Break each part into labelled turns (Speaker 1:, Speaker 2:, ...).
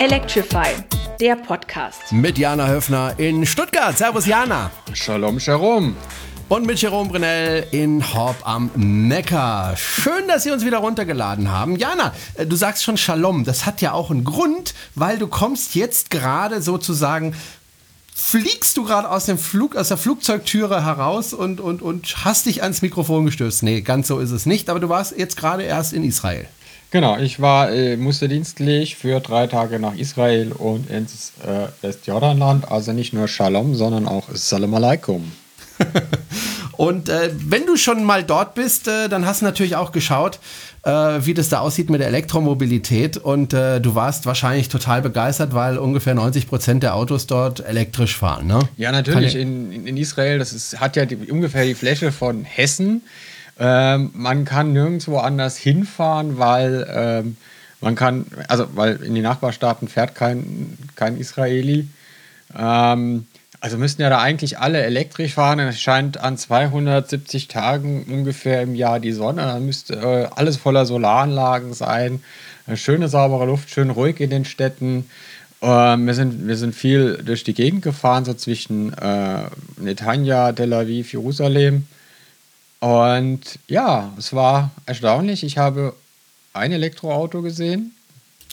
Speaker 1: Electrify, der Podcast.
Speaker 2: Mit Jana Höfner in Stuttgart. Servus Jana.
Speaker 3: Shalom, Shalom.
Speaker 2: Und mit Jerome Brunel in Horb am Neckar. Schön, dass Sie uns wieder runtergeladen haben. Jana, äh, du sagst schon Shalom. Das hat ja auch einen Grund, weil du kommst jetzt gerade sozusagen fliegst du gerade aus dem Flug, aus der Flugzeugtüre heraus und, und, und hast dich ans Mikrofon gestößt. Nee, ganz so ist es nicht, aber du warst jetzt gerade erst in Israel.
Speaker 3: Genau, ich war, äh, musste dienstlich für drei Tage nach Israel und ins äh, Westjordanland. Also nicht nur Shalom, sondern auch Salam Alaikum.
Speaker 2: und äh, wenn du schon mal dort bist, äh, dann hast du natürlich auch geschaut, äh, wie das da aussieht mit der Elektromobilität. Und äh, du warst wahrscheinlich total begeistert, weil ungefähr 90 Prozent der Autos dort elektrisch fahren. Ne?
Speaker 3: Ja, natürlich. In, in Israel, das ist, hat ja die, ungefähr die Fläche von Hessen. Ähm, man kann nirgendwo anders hinfahren, weil ähm, man kann, also weil in die Nachbarstaaten fährt kein, kein Israeli. Ähm, also müssten ja da eigentlich alle elektrisch fahren. Es scheint an 270 Tagen ungefähr im Jahr die Sonne. Da müsste äh, alles voller Solaranlagen sein. Eine schöne, saubere Luft, schön ruhig in den Städten. Ähm, wir, sind, wir sind viel durch die Gegend gefahren, so zwischen äh, Netanya, Tel Aviv, Jerusalem. Und ja, es war erstaunlich. Ich habe ein Elektroauto gesehen.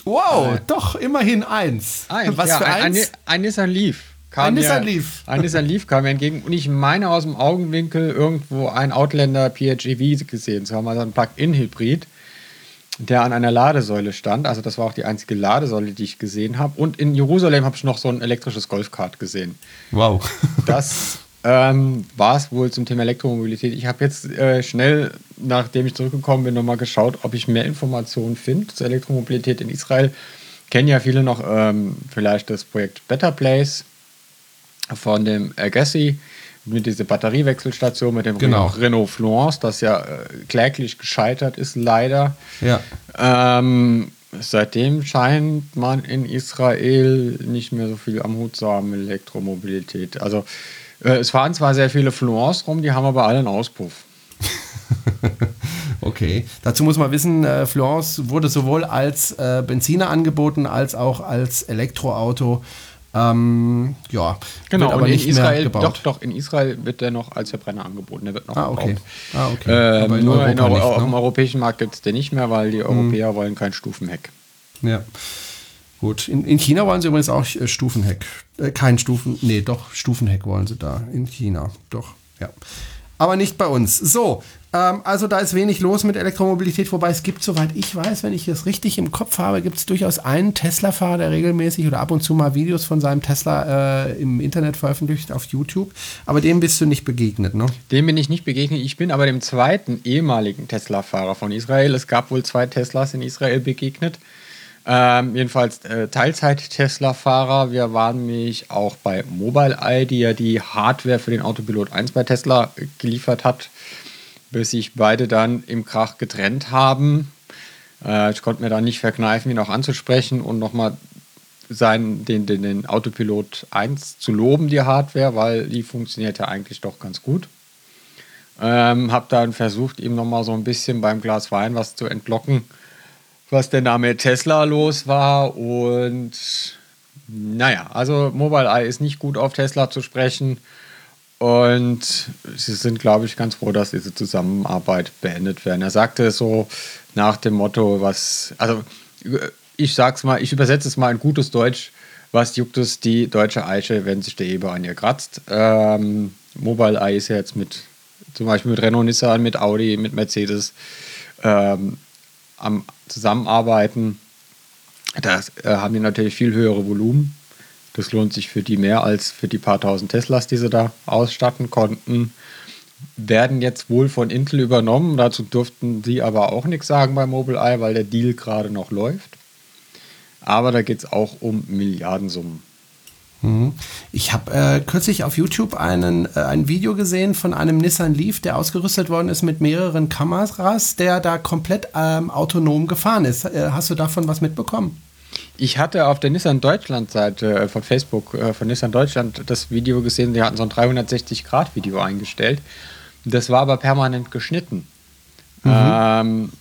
Speaker 2: Wow, äh, doch, immerhin eins.
Speaker 3: Eins, Was ja, für eins? Ein, ein, ein Nissan Leaf.
Speaker 2: Kam ein Nissan Leaf.
Speaker 3: Ein Nissan Leaf kam mir entgegen und ich meine aus dem Augenwinkel irgendwo ein Outlander PHEV gesehen zu haben, also ein Plug-in-Hybrid, der an einer Ladesäule stand. Also das war auch die einzige Ladesäule, die ich gesehen habe. Und in Jerusalem habe ich noch so ein elektrisches Golfkart gesehen.
Speaker 2: Wow.
Speaker 3: Das ähm, war es wohl zum Thema Elektromobilität. Ich habe jetzt äh, schnell, nachdem ich zurückgekommen bin, nochmal geschaut, ob ich mehr Informationen finde zur Elektromobilität in Israel. Kennen ja viele noch ähm, vielleicht das Projekt Better Place von dem Agassi mit dieser Batteriewechselstation mit dem
Speaker 2: genau.
Speaker 3: Renault Florence, das ja äh, kläglich gescheitert ist, leider.
Speaker 2: Ja.
Speaker 3: Ähm, seitdem scheint man in Israel nicht mehr so viel am Hut zu haben mit Elektromobilität. Also es fahren zwar sehr viele Florence rum, die haben aber alle einen Auspuff.
Speaker 2: okay. Dazu muss man wissen, äh, Florence wurde sowohl als äh, Benziner angeboten als auch als Elektroauto. Ähm, ja,
Speaker 3: genau. aber und in Israel, doch, doch, in Israel wird der noch als Verbrenner angeboten. Der wird noch
Speaker 2: ah, okay.
Speaker 3: Ah, okay. Ähm, nur in Euro, nicht, ne? im europäischen Markt gibt es den nicht mehr, weil die hm. Europäer hm. wollen kein Stufenheck.
Speaker 2: Ja. Gut, in, in China wollen sie übrigens auch äh, Stufenheck. Äh, kein Stufen, nee, doch, Stufenheck wollen sie da. In China, doch, ja. Aber nicht bei uns. So, ähm, also da ist wenig los mit Elektromobilität, wobei es gibt, soweit ich weiß, wenn ich es richtig im Kopf habe, gibt es durchaus einen Tesla-Fahrer, der regelmäßig oder ab und zu mal Videos von seinem Tesla äh, im Internet veröffentlicht auf YouTube. Aber dem bist du nicht begegnet, ne?
Speaker 3: Dem bin ich nicht begegnet. Ich bin aber dem zweiten ehemaligen Tesla-Fahrer von Israel. Es gab wohl zwei Teslas in Israel begegnet. Ähm, jedenfalls äh, Teilzeit-Tesla-Fahrer. Wir waren nämlich auch bei Mobileye, die ja die Hardware für den Autopilot 1 bei Tesla geliefert hat, bis sich beide dann im Krach getrennt haben. Äh, ich konnte mir da nicht verkneifen, ihn auch anzusprechen und nochmal sein, den, den, den Autopilot 1 zu loben, die Hardware, weil die funktioniert ja eigentlich doch ganz gut. Ähm, hab dann versucht, ihm nochmal so ein bisschen beim Glas Wein was zu entlocken was denn da mit Tesla los war. Und naja, also Mobileye ist nicht gut auf Tesla zu sprechen. Und sie sind, glaube ich, ganz froh, dass diese Zusammenarbeit beendet werden. Er sagte so nach dem Motto, was, also ich sag's mal, ich übersetze es mal in gutes Deutsch, was juckt es die deutsche Eiche, wenn sich der Eber an ihr kratzt. Ähm, Mobileye ist ja jetzt mit, zum Beispiel mit Renault Nissan, mit Audi, mit Mercedes ähm, am Zusammenarbeiten, da äh, haben die natürlich viel höhere Volumen. Das lohnt sich für die mehr als für die paar tausend Teslas, die sie da ausstatten konnten. Werden jetzt wohl von Intel übernommen. Dazu durften sie aber auch nichts sagen bei Mobileye, weil der Deal gerade noch läuft. Aber da geht es auch um Milliardensummen.
Speaker 2: Mhm. Ich habe äh, kürzlich auf YouTube einen, äh, ein Video gesehen von einem Nissan Leaf, der ausgerüstet worden ist mit mehreren Kameras, der da komplett ähm, autonom gefahren ist. Äh, hast du davon was mitbekommen?
Speaker 3: Ich hatte auf der Nissan Deutschland-Seite äh, von Facebook, äh, von Nissan Deutschland, das Video gesehen. Die hatten so ein 360-Grad-Video eingestellt. Das war aber permanent geschnitten. Mhm. Ähm,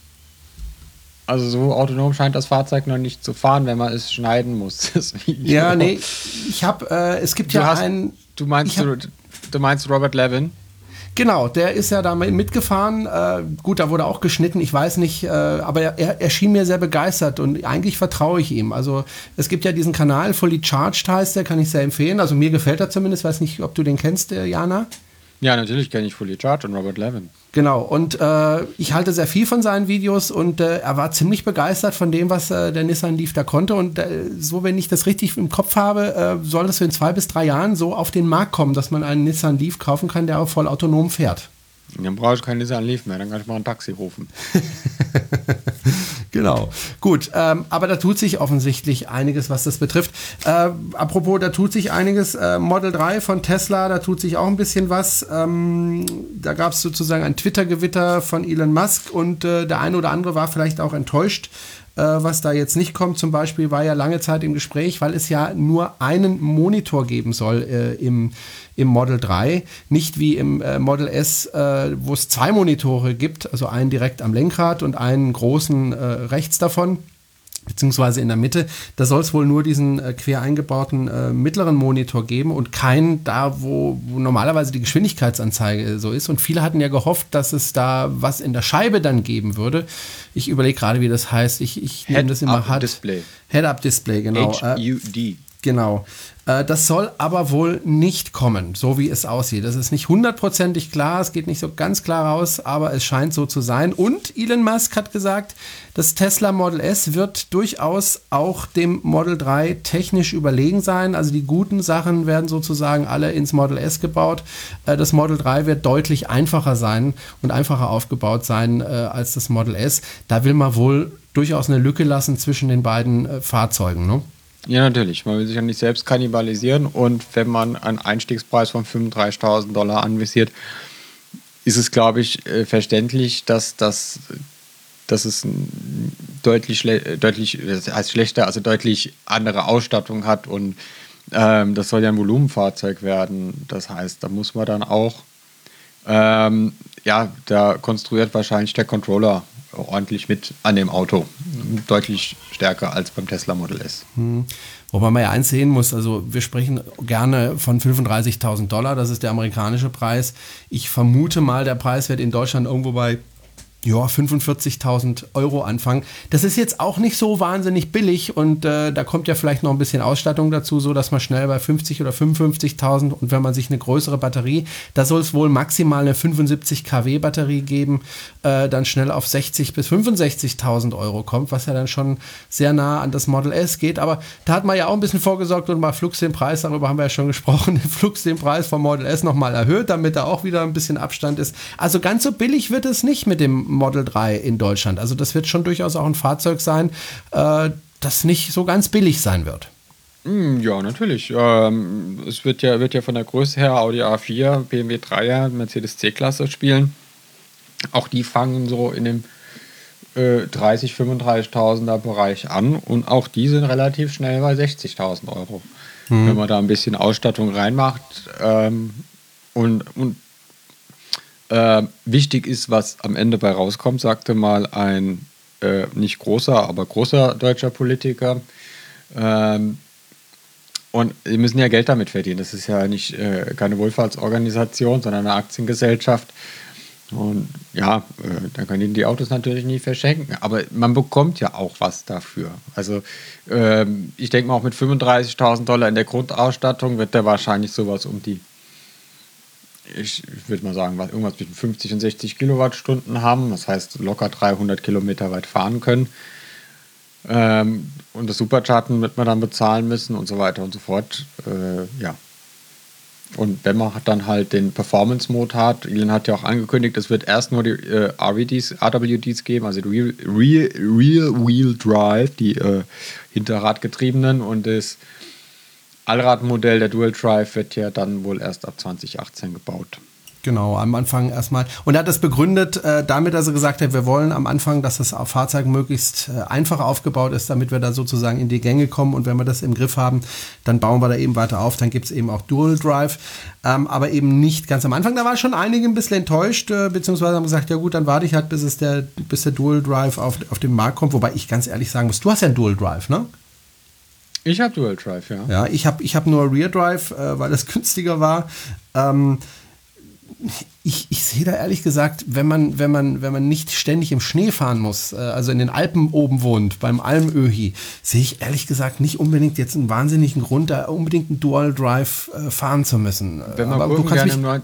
Speaker 3: Also so autonom scheint das Fahrzeug noch nicht zu fahren, wenn man es schneiden muss.
Speaker 2: ja, nee, ich habe, äh, es gibt
Speaker 3: du
Speaker 2: ja
Speaker 3: hast,
Speaker 2: einen.
Speaker 3: Du meinst,
Speaker 2: hab,
Speaker 3: du, du meinst Robert Levin?
Speaker 2: Genau, der ist ja da mitgefahren. Äh, gut, da wurde auch geschnitten, ich weiß nicht, äh, aber er, er, schien mir sehr begeistert und eigentlich vertraue ich ihm. Also es gibt ja diesen Kanal, Fully Charged heißt der, kann ich sehr empfehlen. Also mir gefällt er zumindest, weiß nicht, ob du den kennst, äh, Jana.
Speaker 3: Ja, natürlich kenne ich Fully Charged und Robert Levin.
Speaker 2: Genau, und äh, ich halte sehr viel von seinen Videos und äh, er war ziemlich begeistert von dem, was äh, der Nissan Leaf da konnte. Und äh, so, wenn ich das richtig im Kopf habe, äh, soll das in zwei bis drei Jahren so auf den Markt kommen, dass man einen Nissan Leaf kaufen kann, der auch voll autonom fährt.
Speaker 3: Dann brauche ich keinen Nissan Leaf mehr, dann kann ich mal ein Taxi rufen.
Speaker 2: genau. Gut, ähm, aber da tut sich offensichtlich einiges, was das betrifft. Äh, apropos, da tut sich einiges. Äh, Model 3 von Tesla, da tut sich auch ein bisschen was. Ähm, da gab es sozusagen ein Twitter-Gewitter von Elon Musk und äh, der eine oder andere war vielleicht auch enttäuscht äh, was da jetzt nicht kommt, zum Beispiel, war ja lange Zeit im Gespräch, weil es ja nur einen Monitor geben soll äh, im, im Model 3, nicht wie im äh, Model S, äh, wo es zwei Monitore gibt, also einen direkt am Lenkrad und einen großen äh, rechts davon beziehungsweise in der Mitte. Da soll es wohl nur diesen äh, quer eingebauten äh, mittleren Monitor geben und keinen da, wo, wo, normalerweise die Geschwindigkeitsanzeige so ist. Und viele hatten ja gehofft, dass es da was in der Scheibe dann geben würde. Ich überlege gerade, wie das heißt. Ich, ich nehme das immer
Speaker 3: Head-Up Display.
Speaker 2: Head-Up Display, genau.
Speaker 3: HUD.
Speaker 2: Genau. Äh, das soll aber wohl nicht kommen, so wie es aussieht. Das ist nicht hundertprozentig klar, es geht nicht so ganz klar raus, aber es scheint so zu sein. Und Elon Musk hat gesagt, das Tesla Model S wird durchaus auch dem Model 3 technisch überlegen sein. Also die guten Sachen werden sozusagen alle ins Model S gebaut. Äh, das Model 3 wird deutlich einfacher sein und einfacher aufgebaut sein äh, als das Model S. Da will man wohl durchaus eine Lücke lassen zwischen den beiden Fahrzeugen. Ne?
Speaker 3: Ja, natürlich. Man will sich ja nicht selbst kannibalisieren und wenn man einen Einstiegspreis von 35.000 Dollar anvisiert, ist es, glaube ich, äh, verständlich, dass, das, dass es deutlich, deutlich als schlechter, also deutlich andere Ausstattung hat und ähm, das soll ja ein Volumenfahrzeug werden. Das heißt, da muss man dann auch, ähm, ja, da konstruiert wahrscheinlich der Controller ordentlich mit an dem Auto. Deutlich stärker als beim Tesla Model S.
Speaker 2: Hm. Wobei man ja eins sehen muss, also wir sprechen gerne von 35.000 Dollar, das ist der amerikanische Preis. Ich vermute mal, der Preis wird in Deutschland irgendwo bei ja, 45.000 Euro anfangen. Das ist jetzt auch nicht so wahnsinnig billig und äh, da kommt ja vielleicht noch ein bisschen Ausstattung dazu, so dass man schnell bei 50 oder 55.000 und wenn man sich eine größere Batterie, da soll es wohl maximal eine 75 kW Batterie geben, äh, dann schnell auf 60 bis 65.000 Euro kommt, was ja dann schon sehr nah an das Model S geht. Aber da hat man ja auch ein bisschen vorgesorgt und mal Flux den Preis, darüber haben wir ja schon gesprochen, Flux den Preis vom Model S nochmal erhöht, damit da auch wieder ein bisschen Abstand ist. Also ganz so billig wird es nicht mit dem Model 3 in Deutschland. Also das wird schon durchaus auch ein Fahrzeug sein, äh, das nicht so ganz billig sein wird.
Speaker 3: Hm, ja, natürlich. Ähm, es wird ja, wird ja von der Größe her Audi A4, BMW 3er, Mercedes C-Klasse spielen. Auch die fangen so in dem äh, 30, 35.000er Bereich an und auch die sind relativ schnell bei 60.000 Euro. Hm. Wenn man da ein bisschen Ausstattung reinmacht ähm, und, und äh, wichtig ist, was am Ende bei rauskommt, sagte mal ein äh, nicht großer, aber großer deutscher Politiker. Ähm, und sie müssen ja Geld damit verdienen. Das ist ja nicht äh, keine Wohlfahrtsorganisation, sondern eine Aktiengesellschaft. Und ja, äh, dann können die die Autos natürlich nicht verschenken. Aber man bekommt ja auch was dafür. Also ähm, ich denke mal, auch mit 35.000 Dollar in der Grundausstattung wird der wahrscheinlich sowas um die ich würde mal sagen, was, irgendwas zwischen 50 und 60 Kilowattstunden haben. Das heißt, locker 300 Kilometer weit fahren können. Ähm, und das Supercharten wird man dann bezahlen müssen und so weiter und so fort. Äh, ja. Und wenn man dann halt den Performance-Mode hat, Elon hat ja auch angekündigt, es wird erst nur die äh, RWDs, RWDs geben, also die Real, Real, Real Wheel Drive, die äh, Hinterradgetriebenen und das Allradmodell der Dual Drive wird ja dann wohl erst ab 2018 gebaut.
Speaker 2: Genau, am Anfang erstmal. Und er hat das begründet äh, damit, dass er gesagt hat, wir wollen am Anfang, dass das Fahrzeug möglichst äh, einfach aufgebaut ist, damit wir da sozusagen in die Gänge kommen. Und wenn wir das im Griff haben, dann bauen wir da eben weiter auf. Dann gibt es eben auch Dual Drive, ähm, aber eben nicht ganz am Anfang. Da waren schon einige ein bisschen enttäuscht, äh, beziehungsweise haben gesagt, ja gut, dann warte ich halt, bis, es der, bis der Dual Drive auf, auf den Markt kommt. Wobei ich ganz ehrlich sagen muss, du hast ja einen Dual Drive, ne?
Speaker 3: Ich habe Dual Drive, ja.
Speaker 2: Ja, ich habe ich hab nur Rear Drive, äh, weil das günstiger war. Ähm, ich, ich sehe da ehrlich gesagt, wenn man, wenn, man, wenn man nicht ständig im Schnee fahren muss, äh, also in den Alpen oben wohnt, beim Almöhi, sehe ich ehrlich gesagt nicht unbedingt jetzt einen wahnsinnigen Grund, da unbedingt einen Dual Drive äh, fahren zu müssen.
Speaker 3: Wenn man Kurven gerne im 9,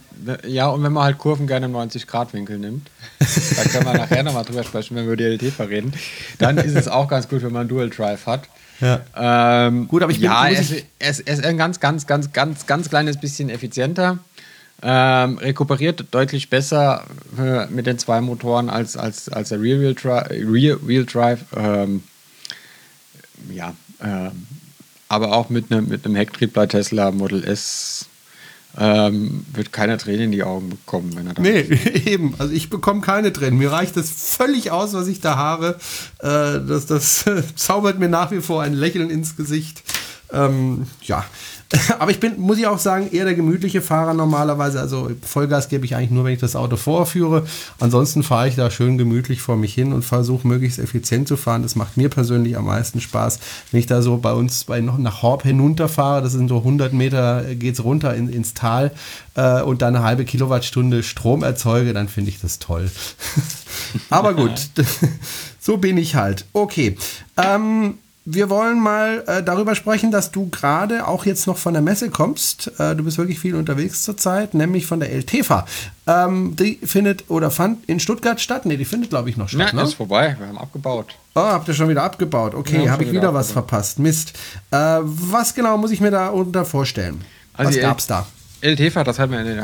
Speaker 3: ja, und wenn man halt Kurven gerne im 90-Grad-Winkel nimmt, da können wir nachher nochmal drüber sprechen, wenn wir über die LT verreden, dann ist es auch ganz gut, wenn man Dual Drive hat.
Speaker 2: Ja.
Speaker 3: Ähm, Gut, aber ich bin, ja, es, es, es ist ein ganz, ganz, ganz, ganz, ganz kleines bisschen effizienter. Ähm, rekuperiert deutlich besser äh, mit den zwei Motoren als, als, als der Rear Wheel, Dri Rear -Wheel Drive. Ähm, ja, ähm, aber auch mit einem mit Hecktrieb bei Tesla Model S ähm, wird keiner Tränen in die Augen bekommen, wenn er da
Speaker 2: Nee, eben. Also ich bekomme keine Tränen. Mir reicht das völlig aus, was ich da habe. Äh, das das zaubert mir nach wie vor ein Lächeln ins Gesicht. Ähm, ja, Aber ich bin, muss ich auch sagen, eher der gemütliche Fahrer normalerweise. Also Vollgas gebe ich eigentlich nur, wenn ich das Auto vorführe. Ansonsten fahre ich da schön gemütlich vor mich hin und versuche möglichst effizient zu fahren. Das macht mir persönlich am meisten Spaß. Wenn ich da so bei uns bei noch nach Horb hinunterfahre, das sind so 100 Meter, geht es runter in, ins Tal äh, und dann eine halbe Kilowattstunde Strom erzeuge, dann finde ich das toll. Aber gut, so bin ich halt. Okay. Ähm, wir wollen mal äh, darüber sprechen, dass du gerade auch jetzt noch von der Messe kommst. Äh, du bist wirklich viel unterwegs zurzeit, nämlich von der LTFA. Ähm, die findet oder fand in Stuttgart statt. Ne, die findet, glaube ich, noch statt.
Speaker 3: Ja, ne? ist vorbei. Wir haben abgebaut.
Speaker 2: Oh, habt ihr schon wieder abgebaut? Okay, habe ich wieder, wieder was verpasst. Mist. Äh, was genau muss ich mir da unter vorstellen? Also was gab's da?
Speaker 3: LTFA, das haben wir in den,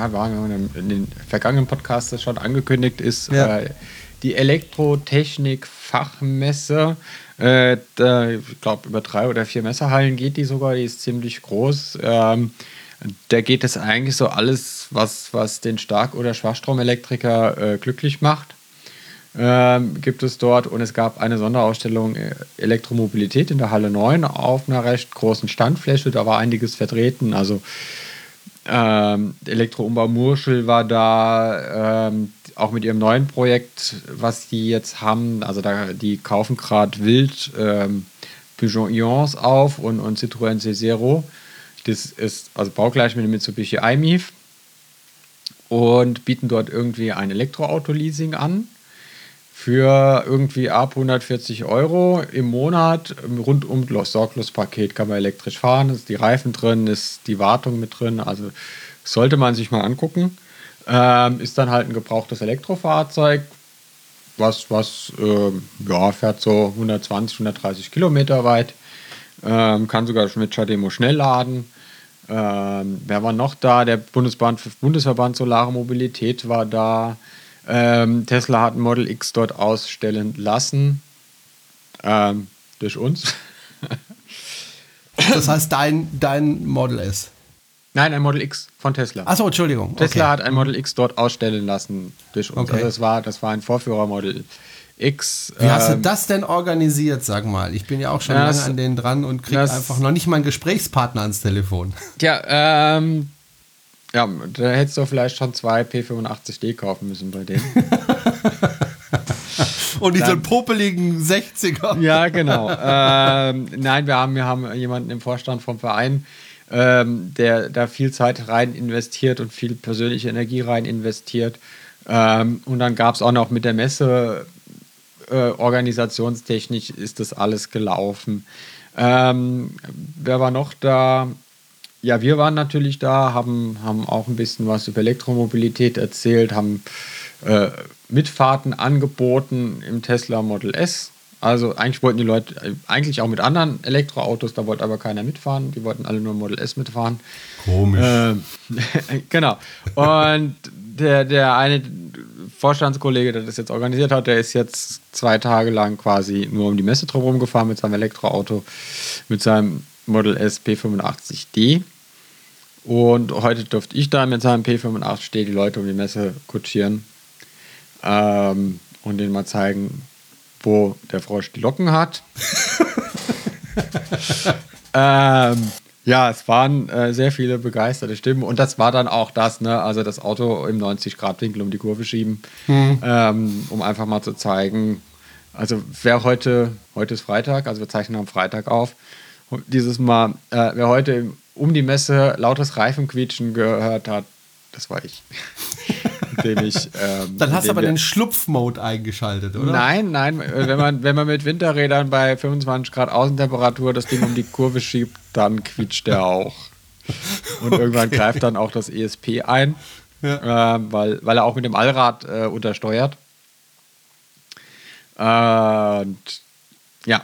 Speaker 3: in den vergangenen Podcasts schon angekündigt, ist ja. Äh, die Elektrotechnik-Fachmesse äh, da, ich glaube, über drei oder vier Messerhallen geht die sogar, die ist ziemlich groß. Ähm, da geht es eigentlich so alles, was, was den Stark- oder Schwachstromelektriker äh, glücklich macht. Ähm, gibt es dort und es gab eine Sonderausstellung äh, Elektromobilität in der Halle 9 auf einer recht großen Standfläche. Da war einiges vertreten. Also ähm, Elektroumbau Murschel war da, ähm, auch mit ihrem neuen Projekt, was die jetzt haben. Also da, die kaufen gerade wild ähm, Peugeot Ions auf und, und Citroën C0. Das ist also baugleich mit dem Mitsubishi iMIF und bieten dort irgendwie ein Elektroauto-Leasing an für irgendwie ab 140 Euro im Monat. Rundum sorglos Paket kann man elektrisch fahren, ist die Reifen drin, ist die Wartung mit drin. Also sollte man sich mal angucken. Ähm, ist dann halt ein gebrauchtes Elektrofahrzeug, was, was äh, ja, fährt so 120, 130 Kilometer weit. Ähm, kann sogar mit Chademo schnell laden. Ähm, wer war noch da? Der Bundesband, Bundesverband Solare Mobilität war da. Ähm, Tesla hat ein Model X dort ausstellen lassen. Ähm, durch uns.
Speaker 2: das heißt, dein, dein Model S.
Speaker 3: Nein, ein Model X von Tesla.
Speaker 2: Achso, Entschuldigung.
Speaker 3: Tesla okay. hat ein Model X dort ausstellen lassen durch uns. Okay. Also das war, das war ein Vorführermodel X.
Speaker 2: Wie hast du ähm, das denn organisiert, sag mal? Ich bin ja auch schon das, lange an denen dran und kriege einfach noch nicht mal einen Gesprächspartner ans Telefon.
Speaker 3: Tja, ähm, ja, da hättest du vielleicht schon zwei P85D kaufen müssen bei denen.
Speaker 2: Und diese popeligen 60er.
Speaker 3: Ja, genau. ähm, nein, wir haben, wir haben jemanden im Vorstand vom Verein, ähm, der da viel Zeit rein investiert und viel persönliche Energie rein investiert. Ähm, und dann gab es auch noch mit der Messe äh, organisationstechnisch ist das alles gelaufen. Ähm, wer war noch da? Ja, wir waren natürlich da, haben, haben auch ein bisschen was über Elektromobilität erzählt, haben äh, Mitfahrten angeboten im Tesla Model S. Also eigentlich wollten die Leute, äh, eigentlich auch mit anderen Elektroautos, da wollte aber keiner mitfahren, die wollten alle nur Model S mitfahren.
Speaker 2: Komisch. Äh,
Speaker 3: genau. Und der, der eine Vorstandskollege, der das jetzt organisiert hat, der ist jetzt zwei Tage lang quasi nur um die Messe drumherum gefahren mit seinem Elektroauto, mit seinem Model S P85D. Und heute durfte ich da mit seinem P85 die Leute um die Messe kutschieren ähm, und denen mal zeigen, wo der Frosch die Locken hat. ähm, ja, es waren äh, sehr viele begeisterte Stimmen und das war dann auch das, ne? also das Auto im 90-Grad-Winkel um die Kurve schieben, mhm. ähm, um einfach mal zu zeigen, also wer heute, heute ist Freitag, also wir zeichnen am Freitag auf, dieses Mal, äh, wer heute um die Messe lautes Reifenquietschen gehört hat, das war ich.
Speaker 2: indem ich. Ähm, Dann hast du aber den Schlupfmode eingeschaltet, oder?
Speaker 3: Nein, nein. Äh, wenn man, wenn man mit Winterrädern bei 25 Grad Außentemperatur das Ding um die Kurve schiebt, dann quietscht der auch. Und irgendwann greift dann auch das ESP ein, ja. äh, weil, weil er auch mit dem Allrad äh, untersteuert. und ja,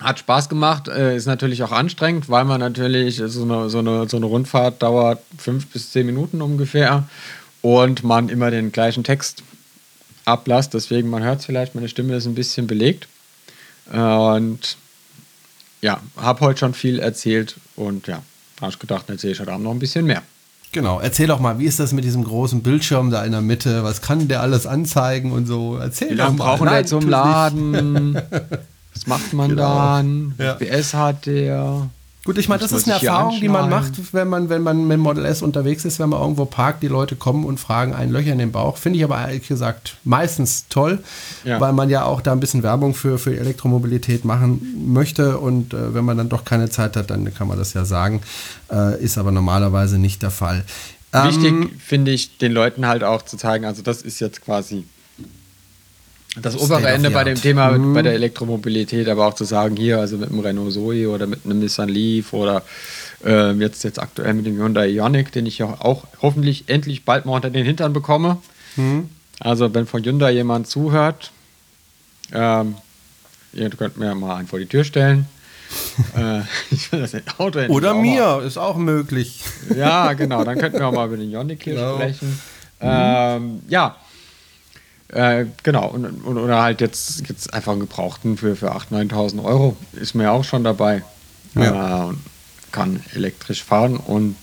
Speaker 3: hat Spaß gemacht, äh, ist natürlich auch anstrengend, weil man natürlich so eine, so, eine, so eine Rundfahrt dauert fünf bis zehn Minuten ungefähr und man immer den gleichen Text ablasst. Deswegen, man hört es vielleicht, meine Stimme ist ein bisschen belegt. Und ja, habe heute schon viel erzählt und ja, habe ich gedacht, erzähle ich heute Abend noch ein bisschen mehr.
Speaker 2: Genau, erzähl doch mal, wie ist das mit diesem großen Bildschirm da in der Mitte? Was kann der alles anzeigen und so? Erzähl
Speaker 3: wie lange brauchen wir zum Laden? Was macht man genau. dann? Ja. PS hat der.
Speaker 2: Gut, ich meine, das ist eine Erfahrung, die man macht, wenn man, wenn man mit Model S unterwegs ist, wenn man irgendwo parkt, die Leute kommen und fragen einen Löcher in den Bauch. Finde ich aber ehrlich gesagt meistens toll, ja. weil man ja auch da ein bisschen Werbung für, für Elektromobilität machen möchte. Und äh, wenn man dann doch keine Zeit hat, dann kann man das ja sagen. Äh, ist aber normalerweise nicht der Fall.
Speaker 3: Wichtig ähm, finde ich, den Leuten halt auch zu zeigen, also das ist jetzt quasi das obere Ende bei dem Thema mhm. bei der Elektromobilität, aber auch zu sagen, hier, also mit einem Renault Zoe oder mit einem Nissan Leaf oder äh, jetzt, jetzt aktuell mit dem Hyundai Ioniq, den ich ja auch hoffentlich endlich bald mal unter den Hintern bekomme. Mhm. Also, wenn von Hyundai jemand zuhört, ähm, ihr könnt mir mal einen vor die Tür stellen.
Speaker 2: äh, ich will das Auto Oder mir, mal. ist auch möglich.
Speaker 3: Ja, genau, dann könnten wir auch mal über den Ioniq hier genau. sprechen. Mhm. Ähm, ja, äh, genau, und, und, oder halt jetzt, jetzt einfach einen Gebrauchten für, für 8.000, 9.000 Euro ist mir auch schon dabei. Ja. Äh, kann elektrisch fahren und